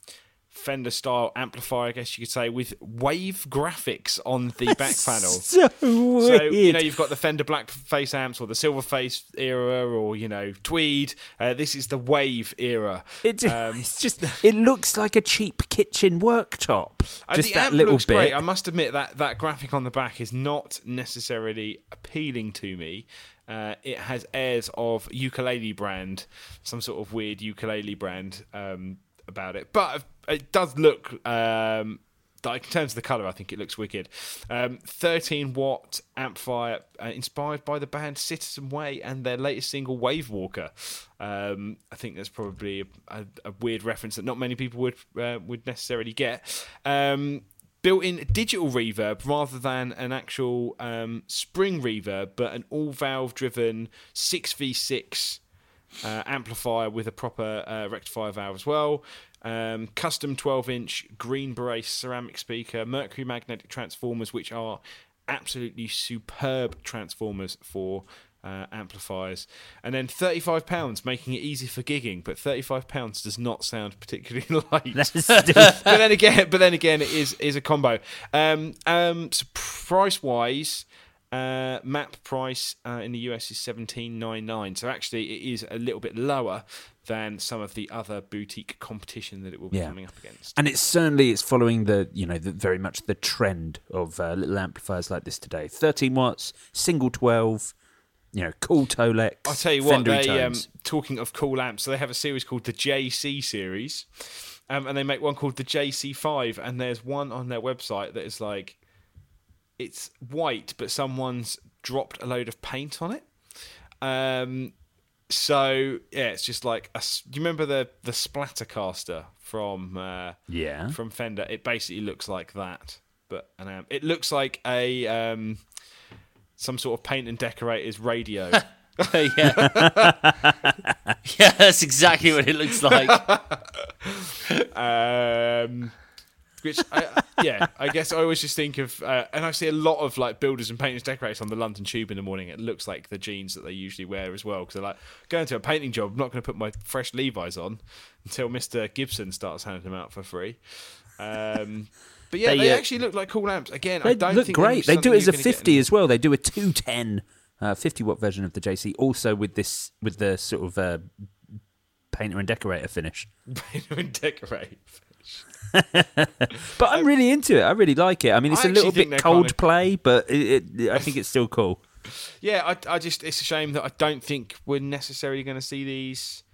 Fender style amplifier, I guess you could say, with wave graphics on the back panel. So weird. So you know you've got the Fender black face amps or the silver face era or you know tweed. Uh, this is the wave era. It, Um, it's just it looks like a cheap kitchen worktop. Uh, Just that little looks bit. great. I must admit that that graphic on the back is not necessarily appealing to me. Uh, it has airs of ukulele brand, some sort of weird ukulele brand um, about it, but it does look. Um, like in terms of the color, I think it looks wicked. Um, 13 watt amplifier, uh, inspired by the band Citizen Way and their latest single Wave Walker. Um, I think that's probably a, a, weird reference that not many people would uh, would necessarily get. Um, built-in digital reverb rather than an actual um, spring reverb, but an all-valve driven 6v6 uh, amplifier with a proper uh, rectifier valve as well. Um, custom 12 inch green brace ceramic speaker, mercury magnetic transformers, which are absolutely superb transformers for uh, amplifiers. And then £35, making it easy for gigging, but £35 does not sound particularly light but then again, but then again, it is is a combo. Um, um, so price wise, uh, map price uh, in the US is seventeen nine nine. So actually, it is a little bit lower than some of the other boutique competition that it will be Yeah. coming up against. And it's certainly it's following the you know the, very much the trend of uh, little amplifiers like this today. Thirteen watts, single twelve, you know, cool Tolex. I'll tell you what, they um, talking of cool amps, so they have a series called the JC series, um, and they make one called the JC5, and there's one on their website that is like, it's white, but someone's dropped a load of paint on it. Um, so yeah, it's just like a, you remember the the Splattercaster from uh, Yeah. from Fender? It basically looks like that, but an amp. It looks like a um, some sort of paint and decorators radio. yeah. yeah, that's exactly what it looks like. um, which, I, yeah, I guess I always just think of, uh, and I see a lot of like builders and painters decorators on the London Tube in the morning. It looks like the jeans that they usually wear as well, because they're like going to a painting job. I'm not going to put my fresh Levi's on until Mister Gibson starts handing them out for free. Um, but yeah, They, they, uh, actually look like cool amps. Again, I They don't look think great. They do it as a something you're gonna get 50 as well. They do a 210 uh, 50 watt version of the JC, also with this with the sort of uh, painter and decorator finish. painter and decorate. But I'm really into it. I really like it. I mean, it's I a little bit they're cold kind of- play, but it, it, I think it's still cool. Yeah, I, I just it's a shame that I don't think we're necessarily going to see these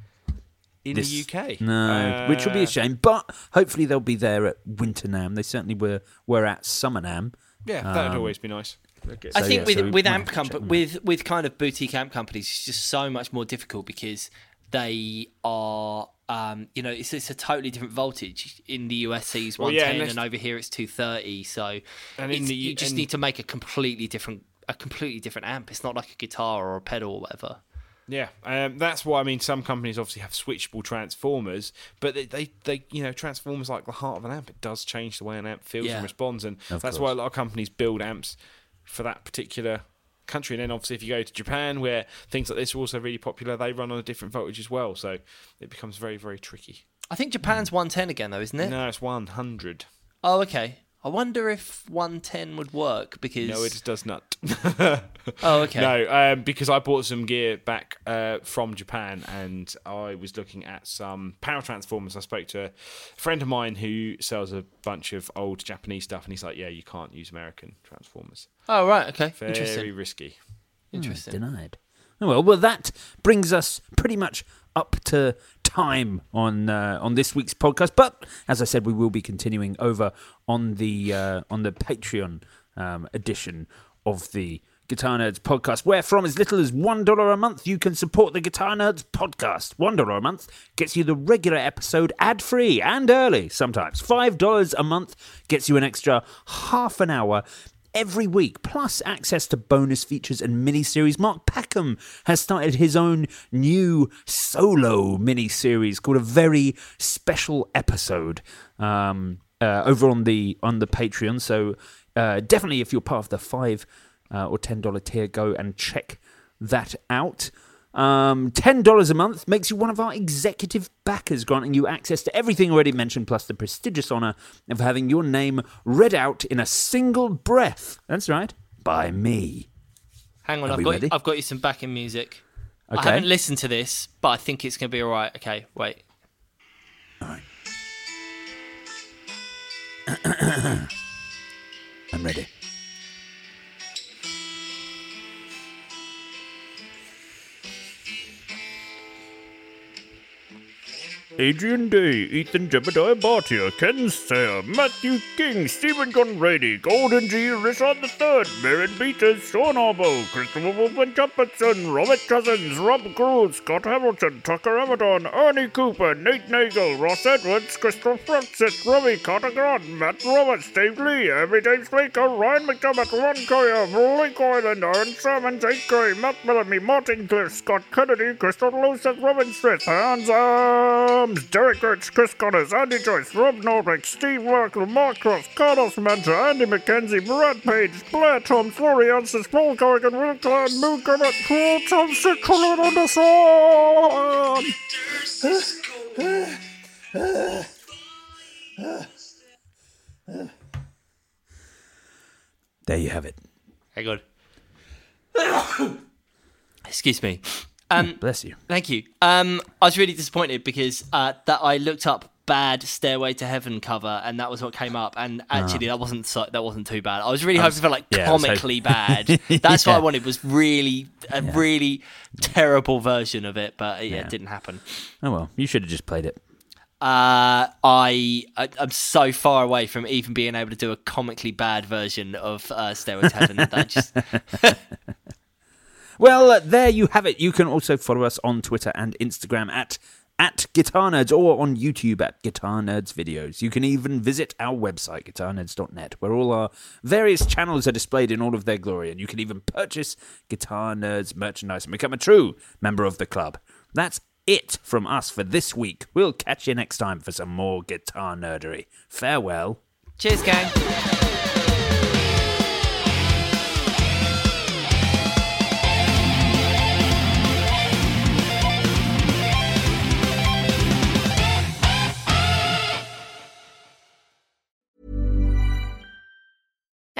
in This- the UK. No, which will be Uh, a shame. But hopefully they'll be there at Winter NAMM. They certainly were were at Summer NAMM. Yeah, that'd Um, always be nice. I So, think yeah, with so with amp have comp- check them out. with with kind of boutique amp companies, it's just so much more difficult because they are. Um, you know, it's, it's a totally different voltage. In the USC is Well, 110, yeah, and and, over here it's 230. So, And in the- you just and- need to make a completely different a completely different amp. It's not like a guitar or a pedal or whatever. Yeah, um, that's why I mean. Some companies obviously have switchable transformers, but they, they, they, you know, transformers like the heart of an amp. It does change the way an amp feels Yeah. and responds, and Of that's course. why a lot of companies build amps for that particular country. And then obviously, if you go to Japan, where things like this are also really popular, they run on a different voltage as well. So it becomes very, very tricky. I think Japan's 110 again, though, isn't it? No, it's one hundred. Oh, okay. I wonder if 110 would work because. No, it does not. Oh, okay. No, um, because I bought some gear back uh, from Japan and I was looking at some power transformers. I spoke to a friend of mine who sells a bunch of old Japanese stuff, and he's like, "Yeah, you can't use American transformers. Oh, right. Okay. Very Interesting. risky." Interesting. Denied. Well, well, that brings us pretty much up to time on uh, on this week's podcast. But as I said, we will be continuing over on the uh, on the Patreon um, edition of the Guitar Nerds podcast, where from as little as one dollar a month you can support the Guitar Nerds podcast. One dollar a month gets you the regular episode ad free and early. Sometimes five dollars a month gets you an extra half an hour every week, plus access to bonus features and mini series. Mark Peckham has started his own new solo mini series called a very special episode um, uh, over on the on the Patreon. So uh, definitely, if you're part of the five uh, or ten dollar tier, go and check that out. Um, $10 a month makes you one of our executive backers, granting you access to everything already mentioned, plus the prestigious honour of having your name read out in a single breath. That's right, by me. Hang on, Are I've got ready? I've got you some backing music. Okay. I haven't listened to this, but I think it's going to be all right. Okay, wait. I'm ready. Adrian Day, Ethan Jebediah Bartia, Ken Sayer, Matthew King, Stephen Conrady, Golden G, Richard III, Baron Peters, Sean Arbo, Christopher Wolfman Jefferson, Robert Cousins, Rob Cruz, Scott Hamilton, Tucker Amadon, Ernie Cooper, Nate Nagel, Ross Edwards, Christopher Francis, Robbie Carter Grant, Matt Roberts, Dave Lee, Everyday Slaker, Ryan McDermott, Ron Coyer, Blake Island, Aaron Sermon, Jake Gray, Matt Bellamy, Martin Cliff, Scott Kennedy, Christopher Lowe, Seth Robin Smith, Hans Arms, Derek Gertz, Chris Connors, Andy Joyce, Rob Norbeck, Steve Merkel, Mark Cross, Carlos Manta, Andy McKenzie, Brad Page, Blair Tom, Florian Ansis, Paul Corrigan, Will Klein, Moon Kermit, Paul Thompson, Colin Anderson! There you have it. Hang on. Excuse me. Um, Bless you. Thank you. Um, I was really disappointed because uh, that I looked up bad Stairway to Heaven cover, and that was what came up. And actually, that wasn't so, that wasn't too bad. I was really hoping for like yeah, was comically bad. That's what I wanted was really a really terrible version of it, but yeah, Yeah. it didn't happen. Oh well, you should have just played it. Uh, I, I I'm so far away from even being able to do a comically bad version of uh, Stairway to Heaven. that just Well, uh, there you have it. You can also follow us on Twitter and Instagram at at Guitar Nerds or on YouTube at Guitar Nerds Videos. You can even visit our website, guitarnerds.net, where all our various channels are displayed in all of their glory, and you can even purchase Guitar Nerds merchandise and become a true member of the club. That's it from us for this week. We'll catch you next time for some more guitar nerdery. Farewell. cheers, gang.